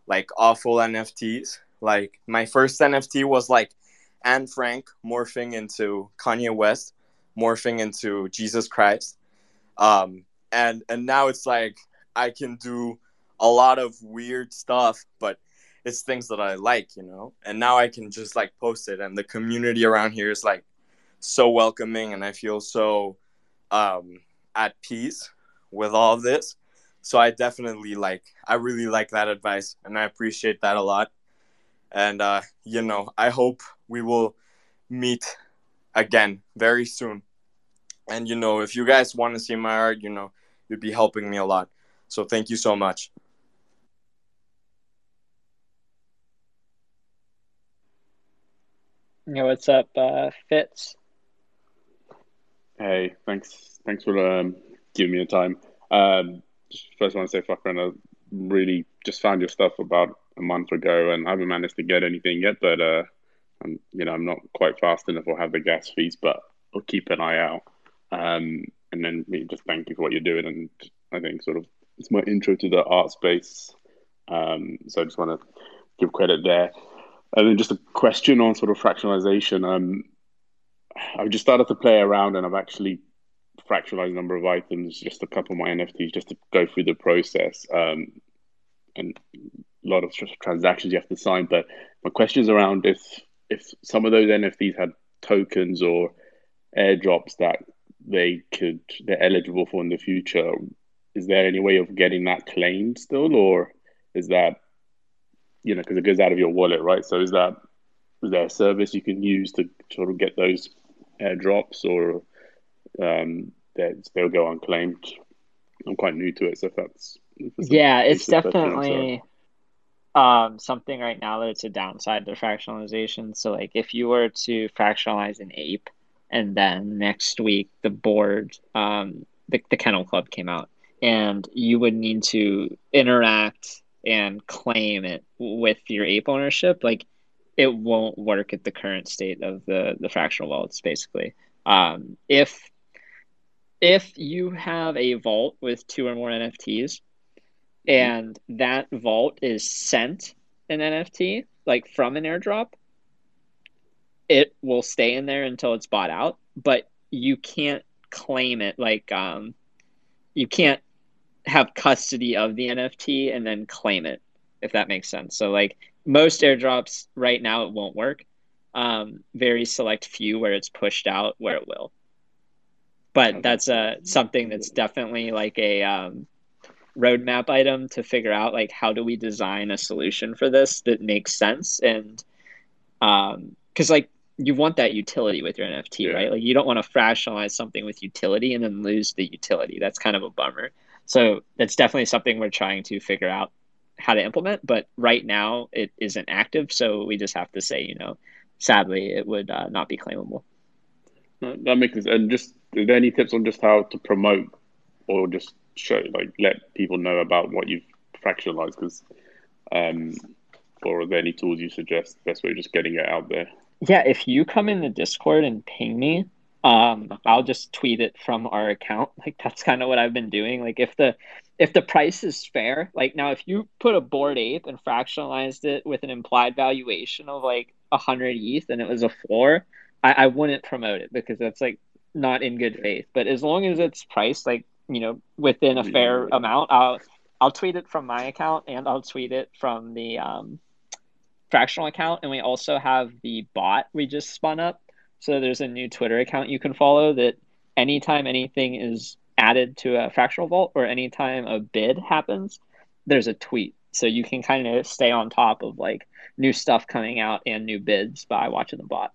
like awful NFTs. Like my first NFT was like Anne Frank morphing into Kanye West, morphing into Jesus Christ. Um, and, and now it's like I can do a lot of weird stuff, but it's things that I like, you know. And now I can just like post it, and the community around here is like so welcoming, and I feel so um, at peace with all of this. So I definitely like, I really like that advice, and I appreciate that a lot. and uh, you know, I hope we will meet again very soon. And you know, if you guys want to see my art, you know, you'd be helping me a lot. So thank you so much. Yeah, what's up, uh, Fitz? Hey, thanks. Thanks for um, giving me the time. Um, first, want to say, fuck, I really just found your stuff about a month ago, and I haven't managed to get anything yet. But uh, I'm, you know, I'm not quite fast enough or have the gas fees, but I'll keep an eye out. Um, and then just thank you for what you're doing, and I think sort of it's my intro to the art space. Um, so I just want to give credit there. And then just a question on sort of fractionalization. Um, I've just started to play around and I've actually fractionalized a number of items, just a couple of my NFTs, just to go through the process. Um, and a lot of transactions you have to sign. But my question is around if if some of those NFTs had tokens or airdrops that they could they're eligible for in the future, is there any way of getting that claimed still, or is that you know because it goes out of your wallet, right? So is that is there a service you can use to sort of get those airdrops, or um, they'll go unclaimed? I'm quite new to it, so if that's if yeah, it's definitely um, something right now that it's a downside to fractionalization. So, like, if you were to fractionalize an ape, and then next week the board, um, the, the Kennel Club came out, and you would need to interact and claim it with your ape ownership, like it won't work at the current state of the the fractional wallets. Basically, um, if if you have a vault with two or more NFTs, and that vault is sent an NFT like from an airdrop, it will stay in there until it's bought out, but you can't claim it like um you can't have custody of the NFT and then claim it, if that makes sense. So like most airdrops right now it won't work. Um, very select few where it's pushed out where it will. But that's uh, something that's definitely like a um, roadmap item to figure out like how do we design a solution for this that makes sense and um because like you want that utility with your NFT, yeah. right? Like you don't want to fractionalize something with utility and then lose the utility. That's kind of a bummer. So that's definitely something we're trying to figure out how to implement. But right now it isn't active, so we just have to say, you know, sadly it would uh, not be claimable. That makes sense. And just are there any tips on just how to promote or just show like let people know about what you've fractionalized? Because um, or are there any tools you suggest best way of just getting it out there? Yeah, if you come in the Discord and ping me, um i'll just tweet it from our account. Like that's kind of what i've been doing. Like if the if the price is fair like now if you put a Bored Ape and fractionalized it with an implied valuation of like 100 eth and it was a floor I, I wouldn't promote it because that's like not in good faith. But as long as it's priced like you know within a fair amount i'll i'll tweet it from my account and i'll tweet it from the um fractional account. And we also have the bot we just spun up so there's a new Twitter account you can follow that anytime anything is added to a fractional vault or anytime a bid happens, there's a tweet. So you can kind of stay on top of like new stuff coming out and new bids by watching the bot.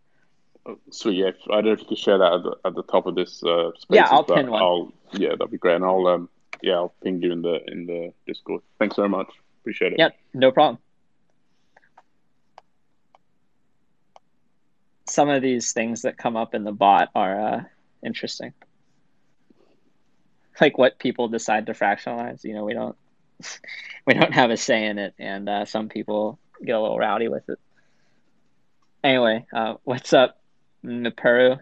Oh, sweet. Yeah, I don't know if you could share that at the, at the top of this. Uh, spaces, yeah, I'll pin one. I'll, yeah, that'd be great. And I'll um, yeah, I'll ping you in the in the Discord. Thanks very much. Appreciate it. Yeah, no problem. Some of these things that come up in the bot are uh, interesting. Like what people decide to fractionalize. You know, we don't we don't have a say in it, and uh, some people get a little rowdy with it. Anyway, uh, what's up, Naperu?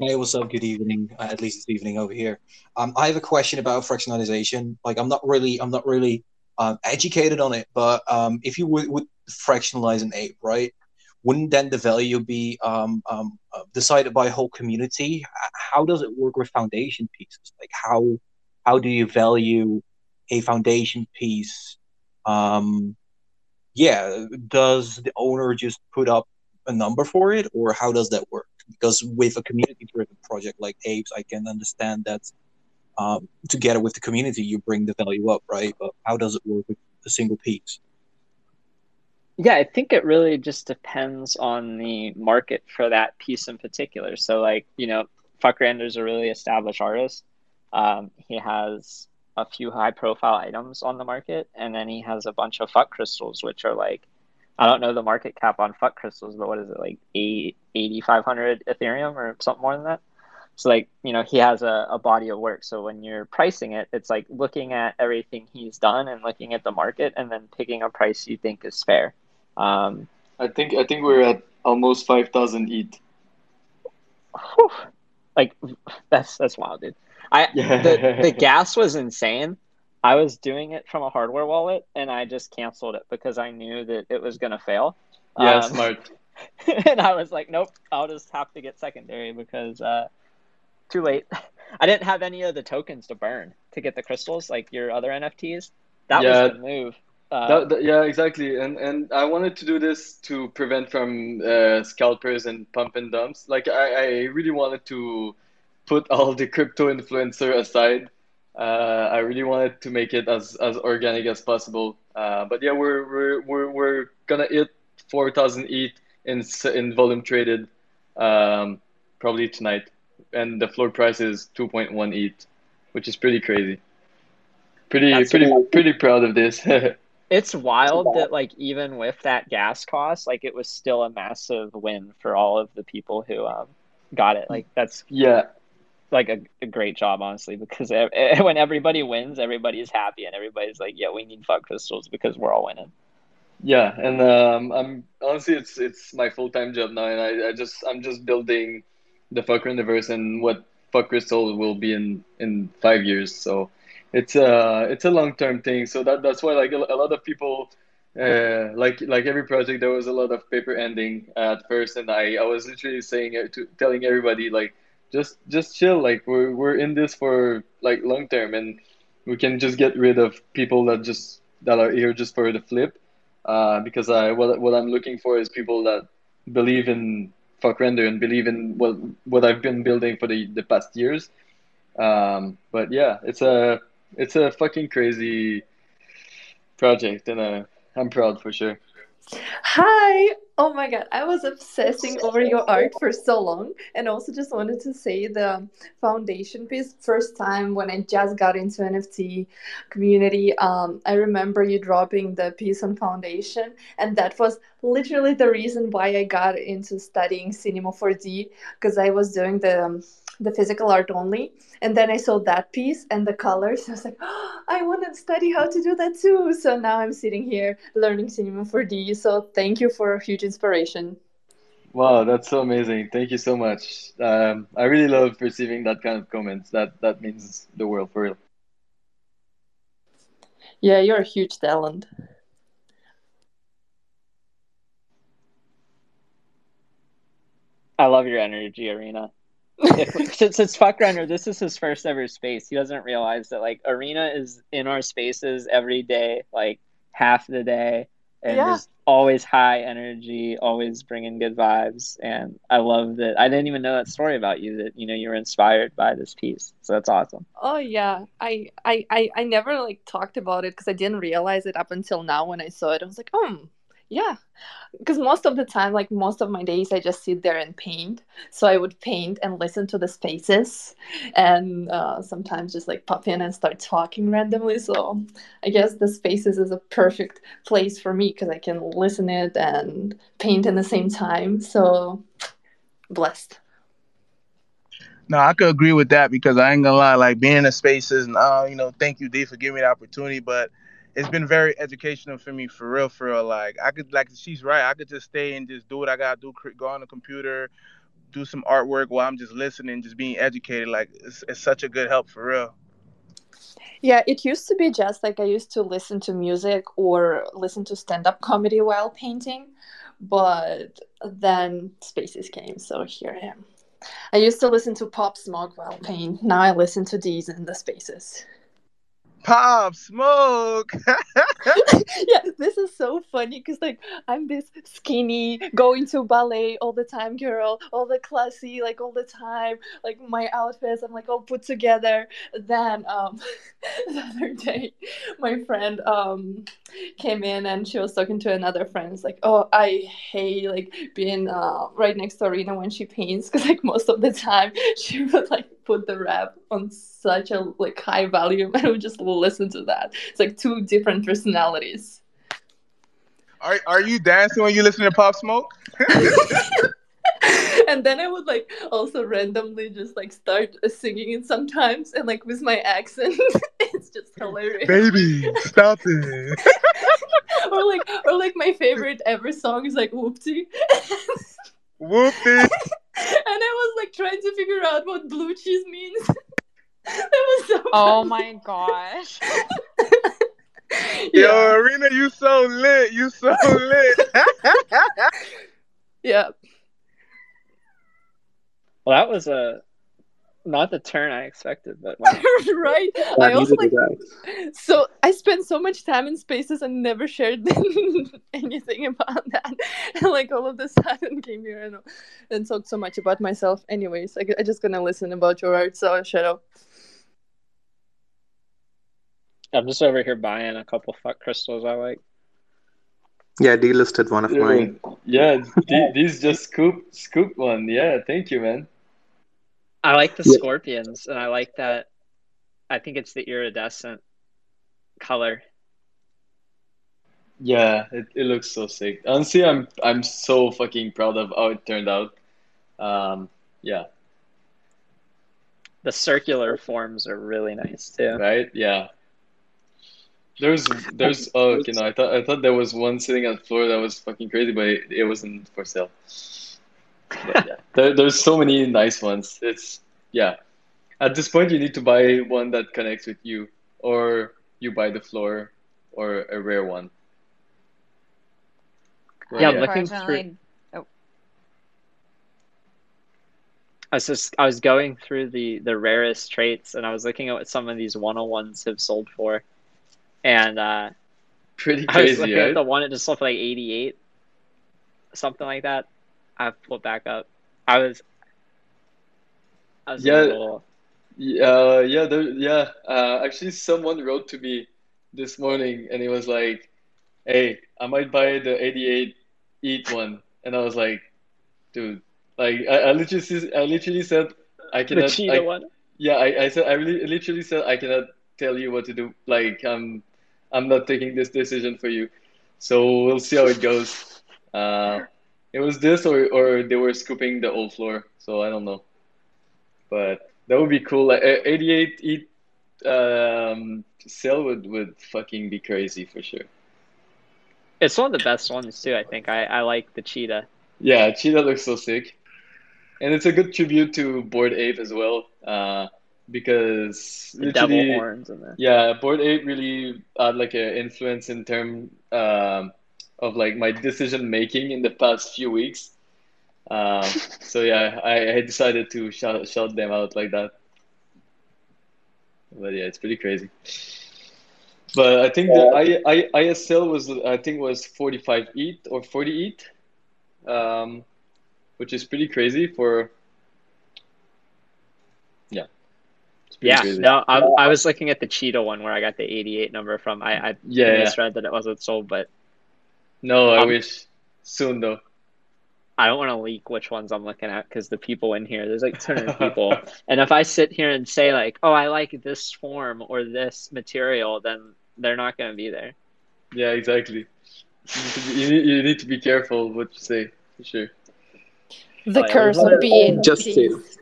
Hey, what's up? Good evening. Uh, at least this evening over here. Um, I have a question about fractionalization. Like, I'm not really, I'm not really um, educated on it, but um, if you would, would fractionalize an ape, right? Wouldn't then the value be um, um, uh, decided by a whole community? How does it work with foundation pieces? Like how how do you value a foundation piece? Um, yeah, does the owner just put up a number for it, or how does that work? Because with a community-driven project like Apes, I can understand that um, together with the community, you bring the value up, right? But how does it work with a single piece? Yeah, I think it really just depends on the market for that piece in particular. So, like, you know, Fuckrender's a really established artist. Um, he has a few high profile items on the market, and then he has a bunch of fuck crystals, which are like, I don't know the market cap on fuck crystals, but what is it, like 8,500 Ethereum or something more than that? So, like, you know, he has a, a body of work. So, when you're pricing it, it's like looking at everything he's done and looking at the market and then picking a price you think is fair. Um, I think I think we're at almost five thousand ETH. whew, like that's that's wild, dude. I Yeah. the the gas was insane. I was doing it from a hardware wallet, and I just canceled it because I knew that it was gonna fail. Yeah, Um, smart. and I was like, nope, I'll just have to get secondary because uh, too late. I didn't have any of the tokens to burn to get the crystals like your other NFTs. That Yeah. was the move. Uh, That, that- yeah, exactly. And and I wanted to do this to prevent from uh, scalpers and pump and dumps. Like I, I really wanted to put all the crypto influencer aside. Uh, I really wanted to make it as, as organic as possible. Uh, but yeah, we're we're we're, we're gonna hit 4,000 ETH in in volume traded um, probably tonight, and the floor price is 2.1 ETH, which is pretty crazy. Pretty That's- pretty pretty proud of this. It's wild that like even with that gas cost, like it was still a massive win for all of the people who um got it. Like that's Yeah, like a, a great job honestly because e- when everybody wins, everybody's happy and everybody's like, yeah, we need fuck crystals because we're all winning. yeah, and um, I'm honestly it's it's my full time job now, and I, I just I'm just building the Fuck universe and what Fuck Crystal will be in in five years. So it's uh it's a long term thing. So that that's why like a, a lot of people. Uh, like like every project, there was a lot of paper ending at first, and I, I was literally saying to telling everybody like just just chill, like we're we're in this for like long term, and we can just get rid of people that just that are here just for the flip uh, because I what what I'm looking for is people that believe in fuck render and believe in what what I've been building for the the past years. Um, but yeah, it's a it's a fucking crazy project, and uh, I'm proud for sure. Hi! Oh my god, I was obsessing over your art for so long, and also just wanted to say the foundation piece. First time when I just got into NFT community, um, I remember you dropping the piece on foundation, and that was literally the reason why I got into studying Cinema 4D because I was doing the um, the physical art only, and then I saw that piece and the colors. I was like, oh, I want to study how to do that too. So now I'm sitting here learning Cinema 4D. So thank you for a huge inspiration. Wow, that's so amazing! Thank you so much. Um, I really love receiving that kind of comments. That that means the world for real. Yeah, you're a huge talent. I love your energy, Arena. If, since it's Fuckrender, this is his first ever space. He doesn't realize that like Arena is in our spaces every day, like half the day, and Yeah. just always high energy, always bringing good vibes. And I love that. I didn't even know that story about you. That you know you were inspired by this piece. So that's awesome. Oh yeah, I I I, I never like talked about it because I didn't realize it up until now when I saw it. I was like, oh yeah, because most of the time, like most of my days, I just sit there and paint. So I would paint and listen to the spaces, and uh, sometimes just like pop in and start talking randomly. So I guess the spaces is a perfect place for me because I can listen it and paint in the same time. So blessed. No, I could agree with that because I ain't gonna lie, like being in the spaces and uh, you know, thank you, D, for giving me the opportunity. But it's been very educational for me, for real, for real. Like I could, like she's right, I could just stay and just do what I gotta do, go on the computer, do some artwork while I'm just listening, just being educated. Like it's, it's such a good help, for real. Yeah, it used to be just like I used to listen to music or listen to stand up comedy while painting, but then Spaces came, so here I am. I used to listen to Pop Smoke while painting Now I listen to these in the Spaces. Pop smoke. yeah, this is so funny because like I'm this skinny, going to ballet all the time girl, all the classy, like all the time, like my outfits, I'm like all put together. Then um, the other day, my friend um, came in and she was talking to another friend. It's like, oh, I hate like being uh, right next to Arena when she paints because like most of the time she would like put the wrap on such a like high volume and I would just listen to that. It's like two different personalities. Are are you dancing when you listen to Pop Smoke? and then I would like also randomly just like start singing it sometimes and like with my accent. it's just hilarious. Baby, stop it. or like or like my favorite ever song is like Whoopty. Whoopty. and I was like trying to figure out what blue cheese means. That was so Oh my gosh. Yo, Arena, you so lit. You so lit. yeah. Well, that was a not the turn I expected, but wow. right. I also like so I spent so much time in spaces and never shared anything about that. And like all of a sudden came here and and talked so much about myself. Anyways, I I just gonna listen about your art. So Shadow. I'm just over here buying a couple fuck crystals I like. Yeah, delisted one of mine. Yeah, th- these just scoop scoop one. Yeah, thank you, man. I like the Yeah. scorpions, and I like that. I think it's the iridescent color. Yeah, it, it looks so sick. Honestly, I'm I'm so fucking proud of how it turned out. Um, yeah, The circular forms are really nice too. right? Yeah. There's there's oh okay no I thought I thought there was one sitting on the floor that was fucking crazy, but it, it wasn't for sale. But yeah, there, there's so many nice ones. It's yeah. At this point, you need to buy one that connects with you, or you buy the floor, or a rare one. But Yeah, I'm looking through. Oh, I was just I was going through the the rarest traits, and I was looking at what some of these 101s have sold for, and uh, Pretty I was crazy, looking at right? the one that just sold for like 88, something like that. I have to pull it back up. I was I was Yeah, little Yeah, yeah, there, yeah. Uh, actually, someone wrote to me this morning, and he was like, "Hey, I might buy the 88 ETH one," and I was like, "Dude, like, I, I literally, I literally said I the cannot, cheetah I, one. yeah, I, I said, I really, literally said I cannot tell you what to do. Like, I'm, I'm not taking this decision for you. So we'll see how it goes. Uh, it was this, or, or they were scooping the old floor. So I don't know, but that would be cool. Like, 88 ETH um sale would would fucking be crazy for sure. It's one of the best ones too. I think I I like the cheetah. Yeah, Cheetah looks so sick. And it's a good tribute to Bored Ape as well. Uh, because The devil literally, horns and the yeah, Bored Ape really had like an influence in term um, of like my decision making in the past few weeks. Um, so yeah, I, I decided to shout shout them out like that. But yeah, it's pretty crazy. But I think the I, I, ISL was I think was 45 ETH or 40 ETH um, which is pretty crazy for yeah, it's pretty yeah. crazy. No, I I was looking at the cheetah one where I got the 88 number from. I I Yeah, yeah. misread that it wasn't sold, but No, I Um, wish soon though. I don't want to leak which ones I'm looking at because the people in here, there's like 200 people. And if I sit here and say like, "Oh, I like this form or this material," then they're not going to be there. Yeah, exactly. You need, to be, you, need, to be careful what you say for sure. The Oh, curse of being Just say cheese. we-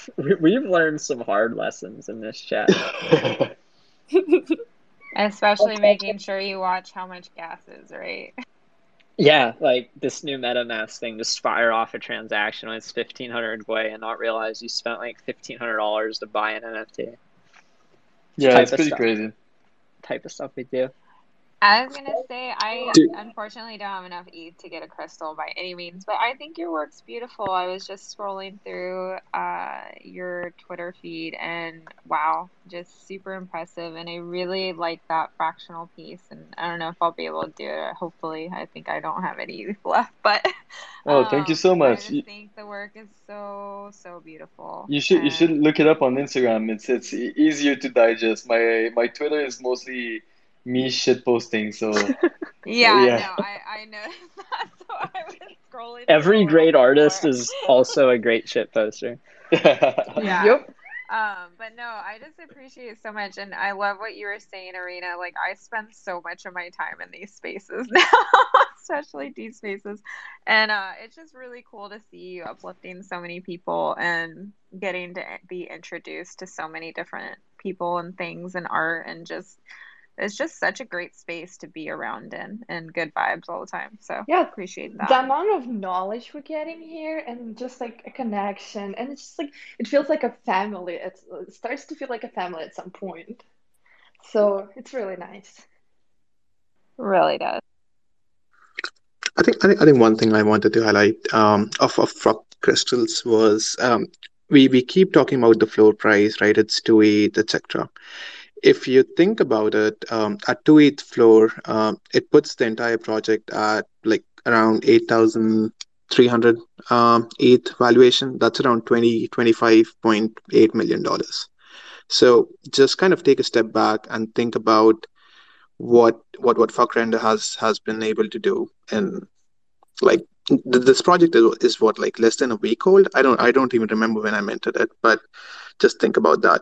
We've learned some hard lessons in this chat. especially making sure you watch how much gas is, right? Yeah, like this new MetaMask thing, just fire off a transaction when it's 1500 gwei and not realize you spent like $1,500 to buy an NFT. Yeah, it's pretty stuff. crazy. Type of stuff we do. I was gonna say I Dude. unfortunately don't have enough ETH to get a crystal by any means, but I think your work's beautiful. I was just scrolling through uh, your Twitter feed and wow, just super impressive. And I really like that fractional piece. And I don't know if I'll be able to do it. Hopefully, I think I don't have any ETH left, but Oh, thank you um, so I much. You, think the work is so so beautiful. you should you should And look it up on Instagram. It's it's easier to digest. My my Twitter is mostly me shit posting. So Yeah, yeah. no, I I noticed that, so I was scrolling Every great artist is also a great shit poster. Yeah. Yep. Um, but no, I just appreciate it so much, and I love what you were saying, Arena. Like I spend so much of my time in these spaces now, especially these spaces, and uh, it's just really cool to see you uplifting so many people and getting to be introduced to so many different people and things and art, and just it's just such a great space to be around in, and good vibes all the time. So Yeah, appreciate that. the amount of knowledge we're getting here and just like a connection and it's just like it feels like a family it's, it starts to feel like a family at some point so it's really nice Really does. I think I think I think one thing I wanted to highlight um, of of rock crystals was um, we we keep talking about the floor price, right? It's two eight, etc. If you think about it, um, at two ETH floor, um, it puts the entire project at like around eight thousand three hundred um, ETH valuation. That's around twenty twenty five point eight million dollars. So just kind of take a step back and think about what what what Fuckrender has has been able to do and like th- this project is, is what like less than a week old i don't i don't even remember when i minted it but just think about that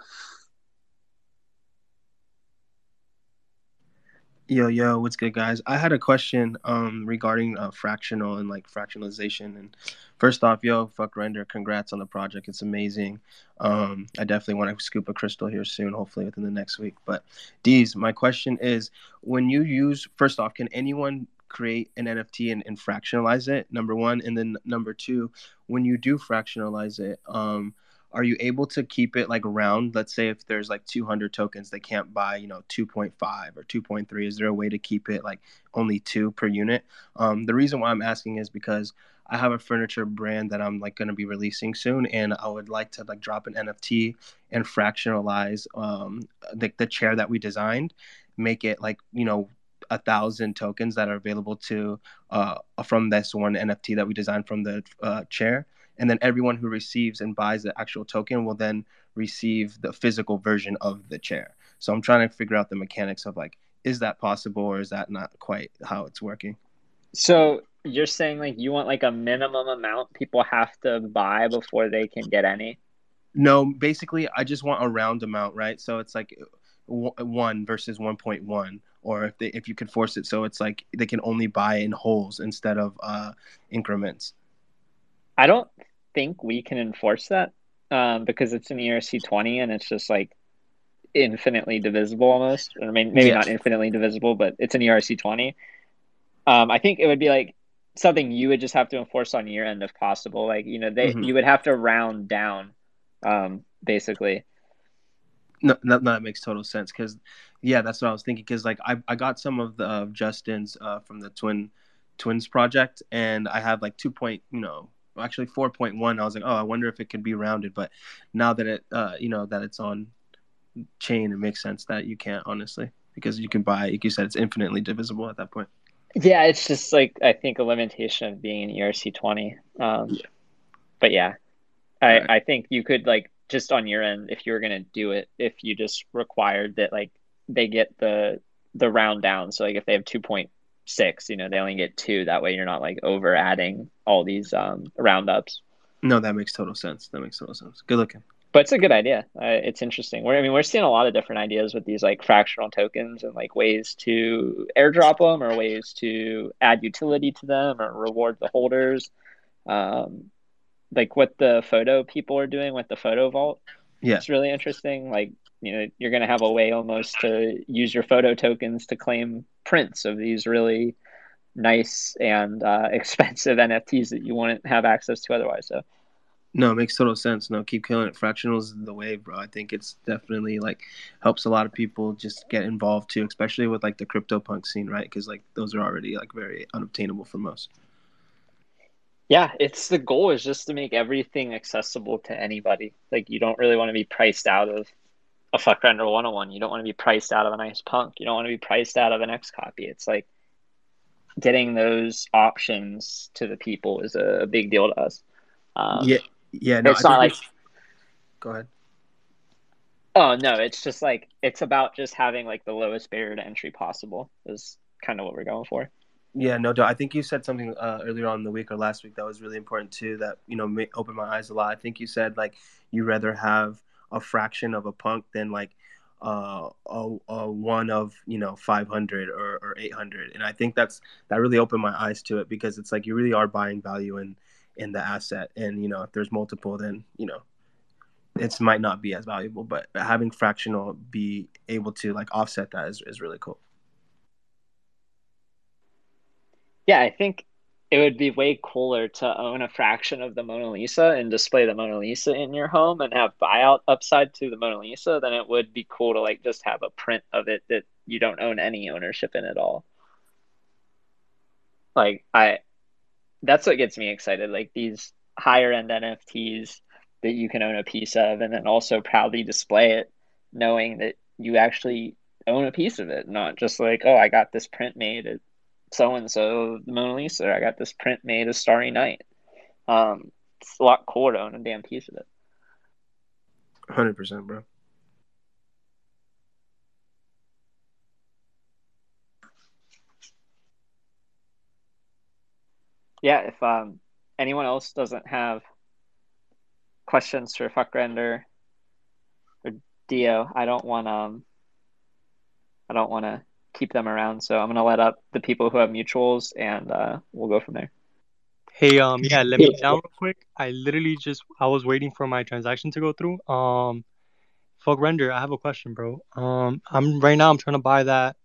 Yo, yo, what's good, guys? I had a question um regarding uh, fractional and like fractionalization. And first off, yo, Fuckrender, congrats on the project. It's amazing. Um, I definitely want to scoop a crystal here soon, hopefully within the next week. But Deez, my question is, when you use first off, can anyone create an NFT and, and fractionalize it? Number one, and then number two, when you do fractionalize it, um, are you able to keep it like around? Let's say if there's like 200 tokens they can't buy you know 2.5 or 2.3 is there a way to keep it like only two per unit? Um, the reason why i'm asking is because i have a furniture brand that i'm like going to be releasing soon and i would like to like drop an nft and fractionalize um, the, the chair that we designed make it like you know a thousand tokens that are available to uh, from this one nft that we designed from the uh, chair and then everyone who receives and buys the actual token will then receive the physical version of the chair. So i'm trying to figure out the mechanics of like is that possible or is that not quite how it's working? So you're saying like you want like a minimum amount people have to buy before they can get any? no basically i just want a round amount right? So it's like 1 versus 1.1 or if they if you could force it so it's like they can only buy in wholes instead of uh increments. I don't think we can enforce that um, because it's an ERC 20 and it's just like infinitely divisible almost. Or maybe, maybe Yeah. not infinitely divisible, but it's an ERC 20. Um, I think it would be like something you would just have to enforce on your end if possible. Like, you know, they Mhm. you would have to round down um, basically. No, no, no, that makes total sense. Because, yeah, that's what I was thinking. Because, like, I, I got some of the uh, Justin's uh, from the Twin Twins project, and I have like two point, you know, actually four point one. I was like, oh, I wonder if it could be rounded. But now that it, uh, you know, that it's on chain, it makes sense that you can't honestly, because you can buy, like you said, it's infinitely divisible at that point. Yeah, it's just like I think a limitation of being an ERC 20. Um, but yeah, I, Right. I think you could like just on your end if you were gonna do it, if you just required that like they get the the round down. So like if they have 2.6, you know, they only get two. That way you're not like over adding all these um roundups. No, that makes total sense. That makes total sense. Good looking. But it's a good idea. Uh, it's interesting. We're, I mean, we're seeing a lot of different ideas with these like fractional tokens and like ways to airdrop them or ways to add utility to them or reward the holders. Um, like what the photo people are doing with the photo vault. Yeah. It's really interesting. Like, you know, you're going to have a way almost to use your photo tokens to claim prints of these really nice and uh, expensive NFTs that you wouldn't have access to otherwise. So, No, it makes total sense. No, keep killing it. Fractionals is the way, bro. I think it's definitely like helps a lot of people just get involved too, especially with like the crypto punk scene, right? Because like those are already like very unobtainable for most. Yeah, it's the goal is just to make everything accessible to anybody. Like you don't really want to be priced out of a Fuckrender 101. You don't want to be priced out of a nice punk. You don't want to be priced out of an XCOPY. It's like getting those options to the people is a, big deal to us. Um, yeah, yeah. No, it's I not like Go ahead. Oh no, it's just like it's about just having like the lowest barrier to entry possible is kind of what we're going for. Yeah, no doubt. I think you said something uh, earlier on in the week or last week that was really important too. That you know may, opened my eyes a lot. I think you said like you rather have a fraction of a punk than like uh, a, a one of you know 500 or, or 800 and i think that's that really opened my eyes to it because it's like you really are buying value in in the asset. And you know if there's multiple then you know it might not be as valuable. But having fractional be able to like offset that is, is really cool. Yeah i think it would be way cooler to own a fraction of the Mona Lisa and display the Mona Lisa in your home and have buyout upside to the Mona Lisa than it would be cool to like just have a print of it that you don't own any ownership in at all. Like I that's what gets me excited. Like these higher end NFTs that you can own a piece of and then also proudly display it knowing that you actually own a piece of it, not just like, oh, I got this print made at so and so the Mona Lisa. I got this print made of Starry Night. Um, it's a lot cooler to own a damn piece of it. Hundred percent, bro. Yeah, if um anyone else doesn't have questions for Fuckrender or Dio, I don't want um I don't want to keep them around. So I'm gonna let up the people who have mutuals, and uh, we'll go from there. Hey, um, yeah, let me down real quick. I literally just I was waiting for my transaction to go through. Um, Fuckrender. I have a question, bro. Um, I'm right now. I'm trying to buy that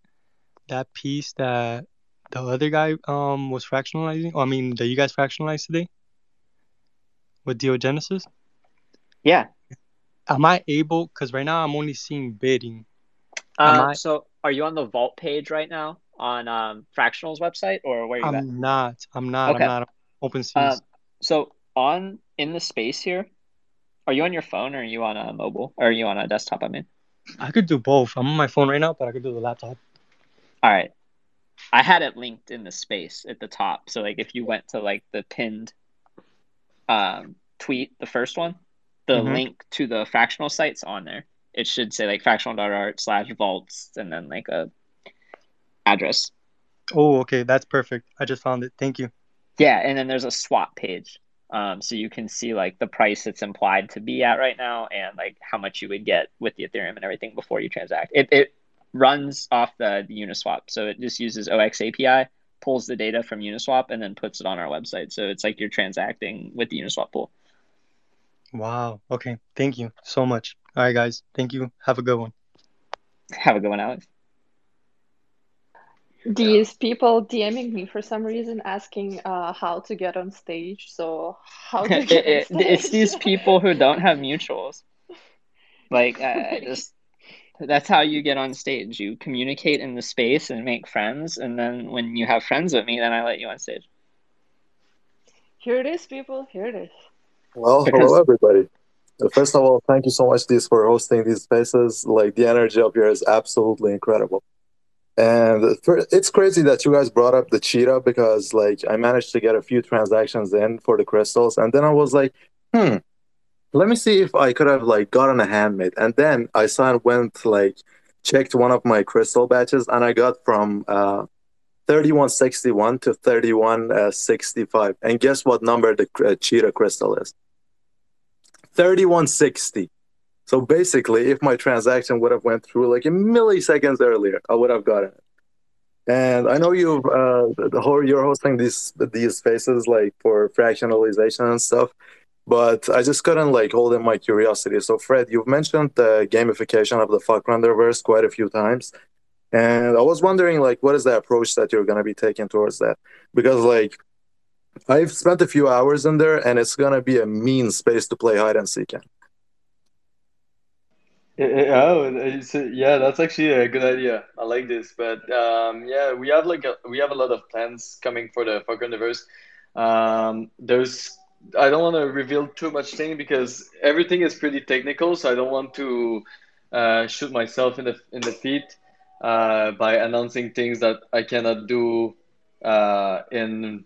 that piece that the other guy um was fractionalizing. Oh, I mean, that you guys fractionalized today with Diogenesis. Yeah. Am I able? Because right now I'm only seeing bidding. Uh, I... So are you on the vault page right now on um, Fractional's website, or where are you at? I'm at? not. I'm not. Okay. I'm not. Open seas. Uh, so on in the space here, are you on your phone or are you on a mobile or are you on a desktop? I mean, I could do both. I'm on my phone right now, but I could do the laptop. All right. I had it linked in the space at the top. So like if you went to like the pinned um, tweet, the first one, the Mhm. link to the fractional site's on there. It should say like fractional.art slash vaults and then like a address. Oh, okay. That's perfect. I just found it. Thank you. Yeah, and then there's a swap page. Um, so you can see like the price it's implied to be at right now and like how much you would get with the Ethereum and everything before you transact. It, it runs off the, the Uniswap. So it just uses 0x API, pulls the data from Uniswap, and then puts it on our website. So it's like you're transacting with the Uniswap pool. Wow. Okay. Thank you so much. All right, guys. Thank you. Have a good one. Have a good one, Alex. These people DMing me for some reason asking uh, how to get on stage. So how to It- get on stage? it's these people who don't have mutuals. Like, I I just that's how you get on stage. You communicate in the space and make friends, and then when you have friends with me, then I let you on stage. Here it is, people. Here it is. Well, Because- hello everybody. Uh, First of all, thank you so much, Deez, for hosting these spaces. Like the energy up here is absolutely incredible. And it's crazy that you guys brought up the cheetah because like I managed to get a few transactions in for the crystals, and then I was like, hmm, let me see if I could have like gotten a handmade. And then I saw and went like checked one of my crystal batches, and I got from uh, 3161 to 3165. And guess what number the uh, cheetah crystal is? 3160. So basically, if my transaction would have went through like a milliseconds earlier, I would have gotten it. And I know you, uh, the whole you're hosting these these spaces like for fractionalization and stuff, but I just couldn't like hold in my curiosity. So Fred, you've mentioned the gamification of the Fuckrenderverse quite a few times, and I was wondering like what is the approach that you're gonna be taking towards that? Because like I've spent a few hours in there, and it's gonna be a mean space to play hide and seek in. Oh, it's, yeah, that's actually a good idea. I like this, but um, yeah, we have like a, we have a lot of plans coming for the Fuck Universe. Um, there's I don't want to reveal too much thing because everything is pretty technical, so I don't want to uh, shoot myself in the in the feet uh, by announcing things that I cannot do uh, in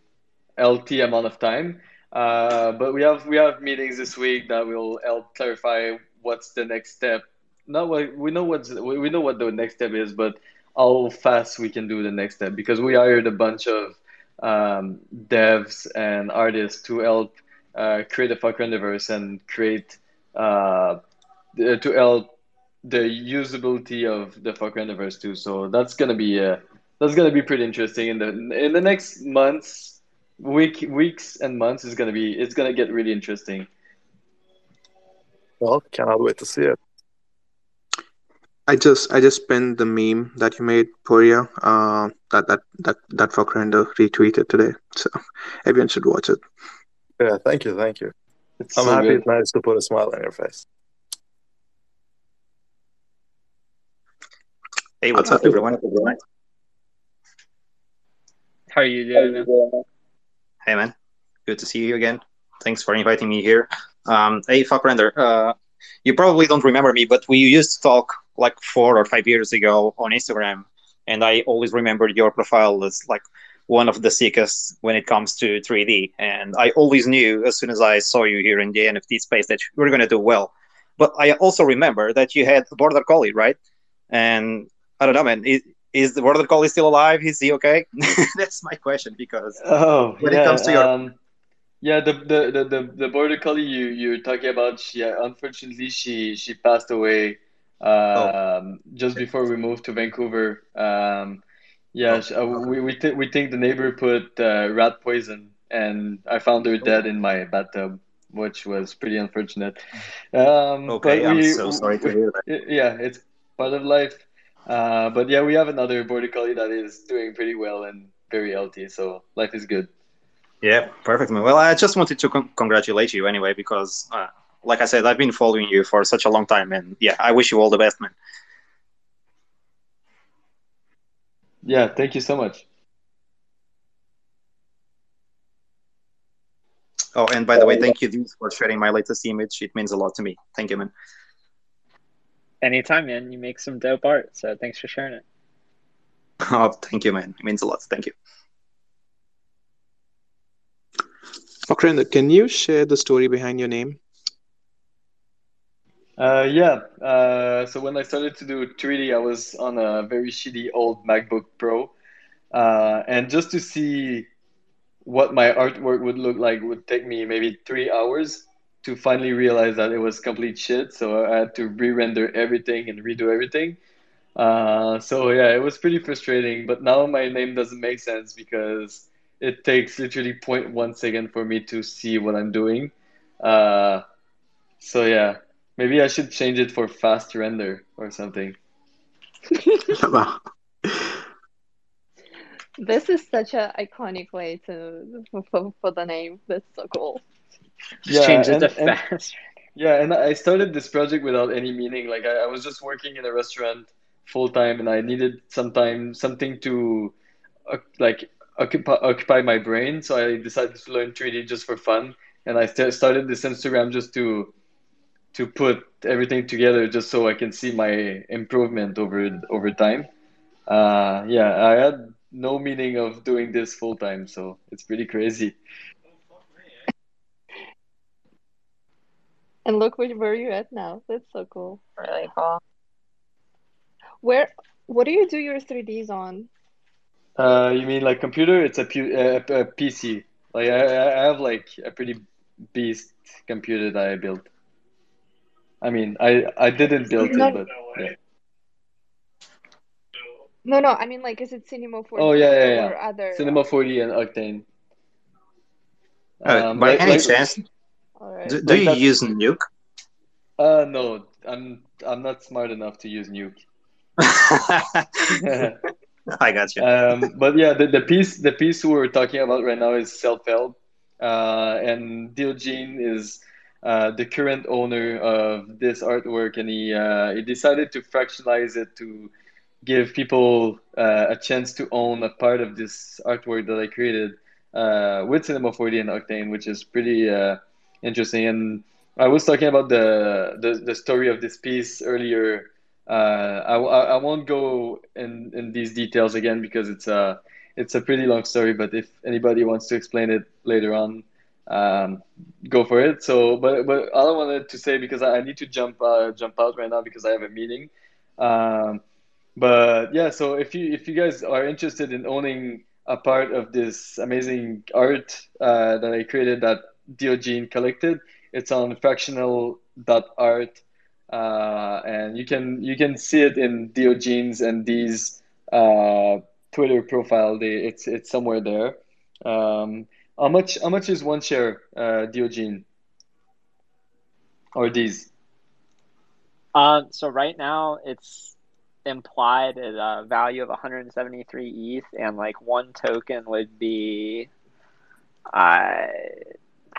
LT amount of time. Uh, but we have we have meetings this week that will help clarify what's the next step not what we know what's we know what the next step is, but how fast we can do the next step because we hired a bunch of um, devs and artists to help uh, create a renderverse and create uh, to help the usability of the Fuckrenderverse too. So that's gonna be uh, that's gonna be pretty interesting in the in the next months, week weeks and months is gonna be it's gonna get really interesting. Well, cannot wait to see it. I just I just pinned the meme that you made, Poria. Uh, that that that that Fuckrender retweeted today. So everyone should watch it. Yeah, thank you, thank you. It's I'm so happy good. it's nice to put a smile on your face. Hey, what's What's up, up? everyone? How are you doing? Hey, man. Good to see you again. Thanks for inviting me here. Um, hey, Fuckrender. Uh, you probably don't remember me, but we used to talk like four or five years ago on Instagram, and I always remembered your profile as like one of the sickest when it comes to 3D. And I always knew as soon as I saw you here in the NFT space that you were going to do well. But I also remember that you had a border collie, right? And I don't know, man. Is, is the border collie still alive? Is he okay? That's my question because Oh when it comes to your um, yeah. The, the the the the border collie you you're talking about. She uh, unfortunately she she passed away oh um, just before we moved to Vancouver. Um, yeah, oh sh- uh, okay we we th we think the neighbor put uh, rat poison, and I found her oh dead in my bathtub, which was pretty unfortunate. Um, okay. but I'm we, so sorry to hear that. yeah, it's part of life. Uh, but yeah, we have another border collie that is doing pretty well and very healthy, so life is good. Yeah, perfect, man. Well, I just wanted to con- congratulate you anyway because, uh, like I said, I've been following you for such a long time, and yeah, I wish you all the best, man. Yeah, thank you so much. Oh, and by the way, thank you for sharing my latest image. It means a lot to me. Thank you, man. Anytime, man. You make some dope art, so thanks for sharing it. Oh, thank you, man. It means a lot. Thank you. Fuckrender, can you share the story behind your name? Uh, yeah, uh, so when I started to do 3D, I was on a very shitty old MacBook Pro. Uh, and just to see what my artwork would look like would take me maybe three hours to finally realize that it was complete shit. So I had to re-render everything and redo everything. Uh, so yeah, it was pretty frustrating. But now my name doesn't make sense because it takes literally 0.1 second for me to see what I'm doing. Uh, so yeah, maybe I should change it for fast render or something. This is such an iconic way to for, for the name. That's so cool. Just Yeah, change it and to and fast. yeah, and I started this project without any meaning. Like I, I was just working in a restaurant full time, and I needed some time, something to uh, like occupy occupy my brain. So I decided to learn 3D just for fun, and I st started this Instagram just to to put everything together, just so I can see my improvement over over time. Uh, yeah, I had no meaning of doing this full time, so it's pretty crazy. And look where, where you're at now. That's so cool. Really cool. Where, what do you do your 3Ds on? Uh, you mean like computer? It's a, pu a, a PC. Like I, I have like a pretty beast computer that I built. I mean, I I didn't build it, but yeah. no, no. I mean, like, is it Cinema Oh 4D Oh yeah, yeah, yeah. or other? Cinema 4D and Octane. Uh, Um, by like any like chance, All right. do, do like you that's use Nuke? uh no, I'm I'm not smart enough to use Nuke. I got you. Um, but yeah, the, the piece the piece we're talking about right now is self-help, uh, and Diogene is uh, the current owner of this artwork, and he uh, he decided to fractionalize it to give people uh, a chance to own a part of this artwork that I created uh, with Cinema 4D and Octane, which is pretty uh, interesting. And I was talking about the, the, the story of this piece earlier. Uh, I, I won't go in, in these details again because it's a it's a pretty long story. But if anybody wants to explain it later on, um, go for it. So, but but all I wanted to say because I, I need to jump uh, jump out right now because I have a meeting. Um, but yeah, so if you if you guys are interested in owning a part of this amazing art uh, that I created that Diogene collected, it's on fractional.art. Uh, and you can you can see it in Diogenes and these uh, Twitter profile. They it's it's somewhere there. Um, how much how much is one share, uh, Diogene? Or these? Um, so right now it's implied at a value of 173 ETH, and like one token would be, uh,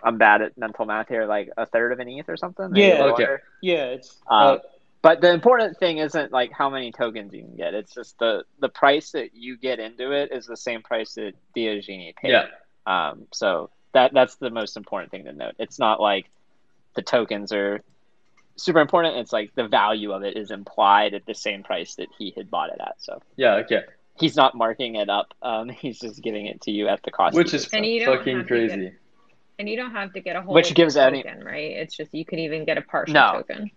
I'm bad at mental math here, like a third of an ETH or something. Yeah. Okay. under. Yeah, it's Uh, but the important thing isn't like how many tokens you can get. It's just the the price that you get into it is the same price that Diogene paid. Yeah. Um, so that that's the most important thing to note. It's not like the tokens are super important. It's like the value of it is implied at the same price that he had bought it at. So Yeah. Okay. he's not marking it up. Um, he's just giving it to you at the cost. Which is did. And you don't fucking have get- crazy. And you don't have to get a whole Which gives any- token, right? It's just you could even get a partial No. token.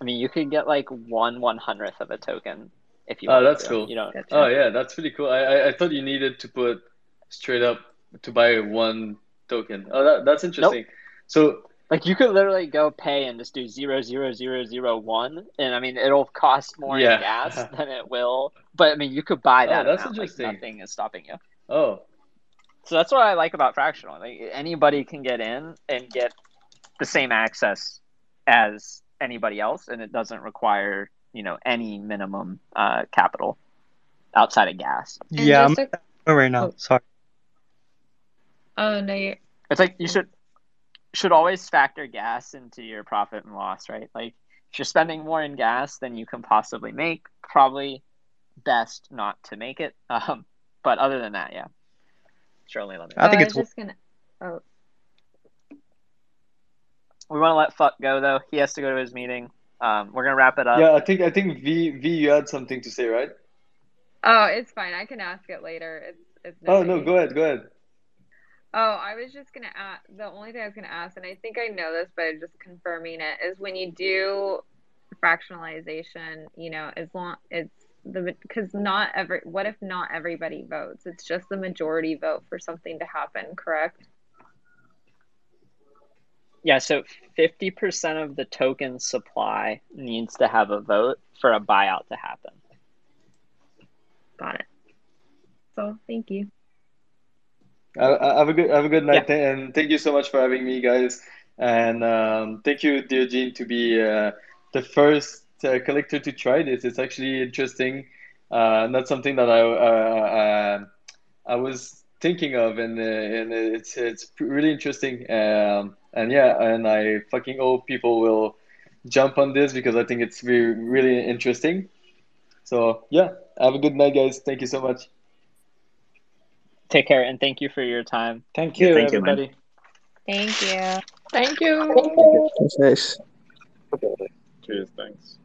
I mean, you could get like one one hundredth of a token if you. Oh, wanted that's to. cool. You don't. Gotcha. Oh yeah, that's pretty cool. I, I I thought you needed to put straight up to buy one token. Oh, that that's interesting. So Like you could literally go pay and just do zero zero zero zero one, and I mean it'll cost more Yeah. in gas than it will. But I mean you could buy that. Oh, that. that's amount, like, interesting. nothing is stopping you. oh So that's what I like about fractional. Like anybody can get in and get the same access as anybody else, and it doesn't require you know any minimum uh, capital outside of gas. And Yeah, I'm a, oh, right now. Oh. Sorry. oh no, you It's like you should should always factor gas into your profit and loss, right? Like if you're spending more in gas than you can possibly make, probably best not to make it. Um, but other than that, yeah, surely limit. I think oh, it's I was just gonna. Oh, We want to let Fuck go though. He has to go to his meeting. Um, we're gonna wrap it up. yeah, I think I think V V you had something to say, right? oh, it's fine. I can ask it later. It's it's no Oh no, biggie. go ahead, go ahead. Oh, I was just gonna ask. The only thing I was gonna ask, and I think I know this, but just confirming it, is when you do fractionalization, you know, as long it's the because not every. What if not everybody votes? It's just the majority vote for something to happen, correct? Yeah, so 50% of the token supply needs to have a vote for a buyout to happen. Got it. So thank you. Uh, have a good have a good night, and thank you so much for having me, guys. And um, thank you, Diogene, to be uh, the first uh, collector to try this. It's actually interesting. Uh, not something that I uh, uh, I was thinking of, and uh, and it's it's really interesting. Um, and yeah, and I fucking hope people will jump on this because I think it's really really interesting. So yeah, have a good night, guys. Thank you so much. Take care and thank you for your time. Thank you, Thank you, man. everybody. Thank you. Thank you. Nice. Cheers, thanks.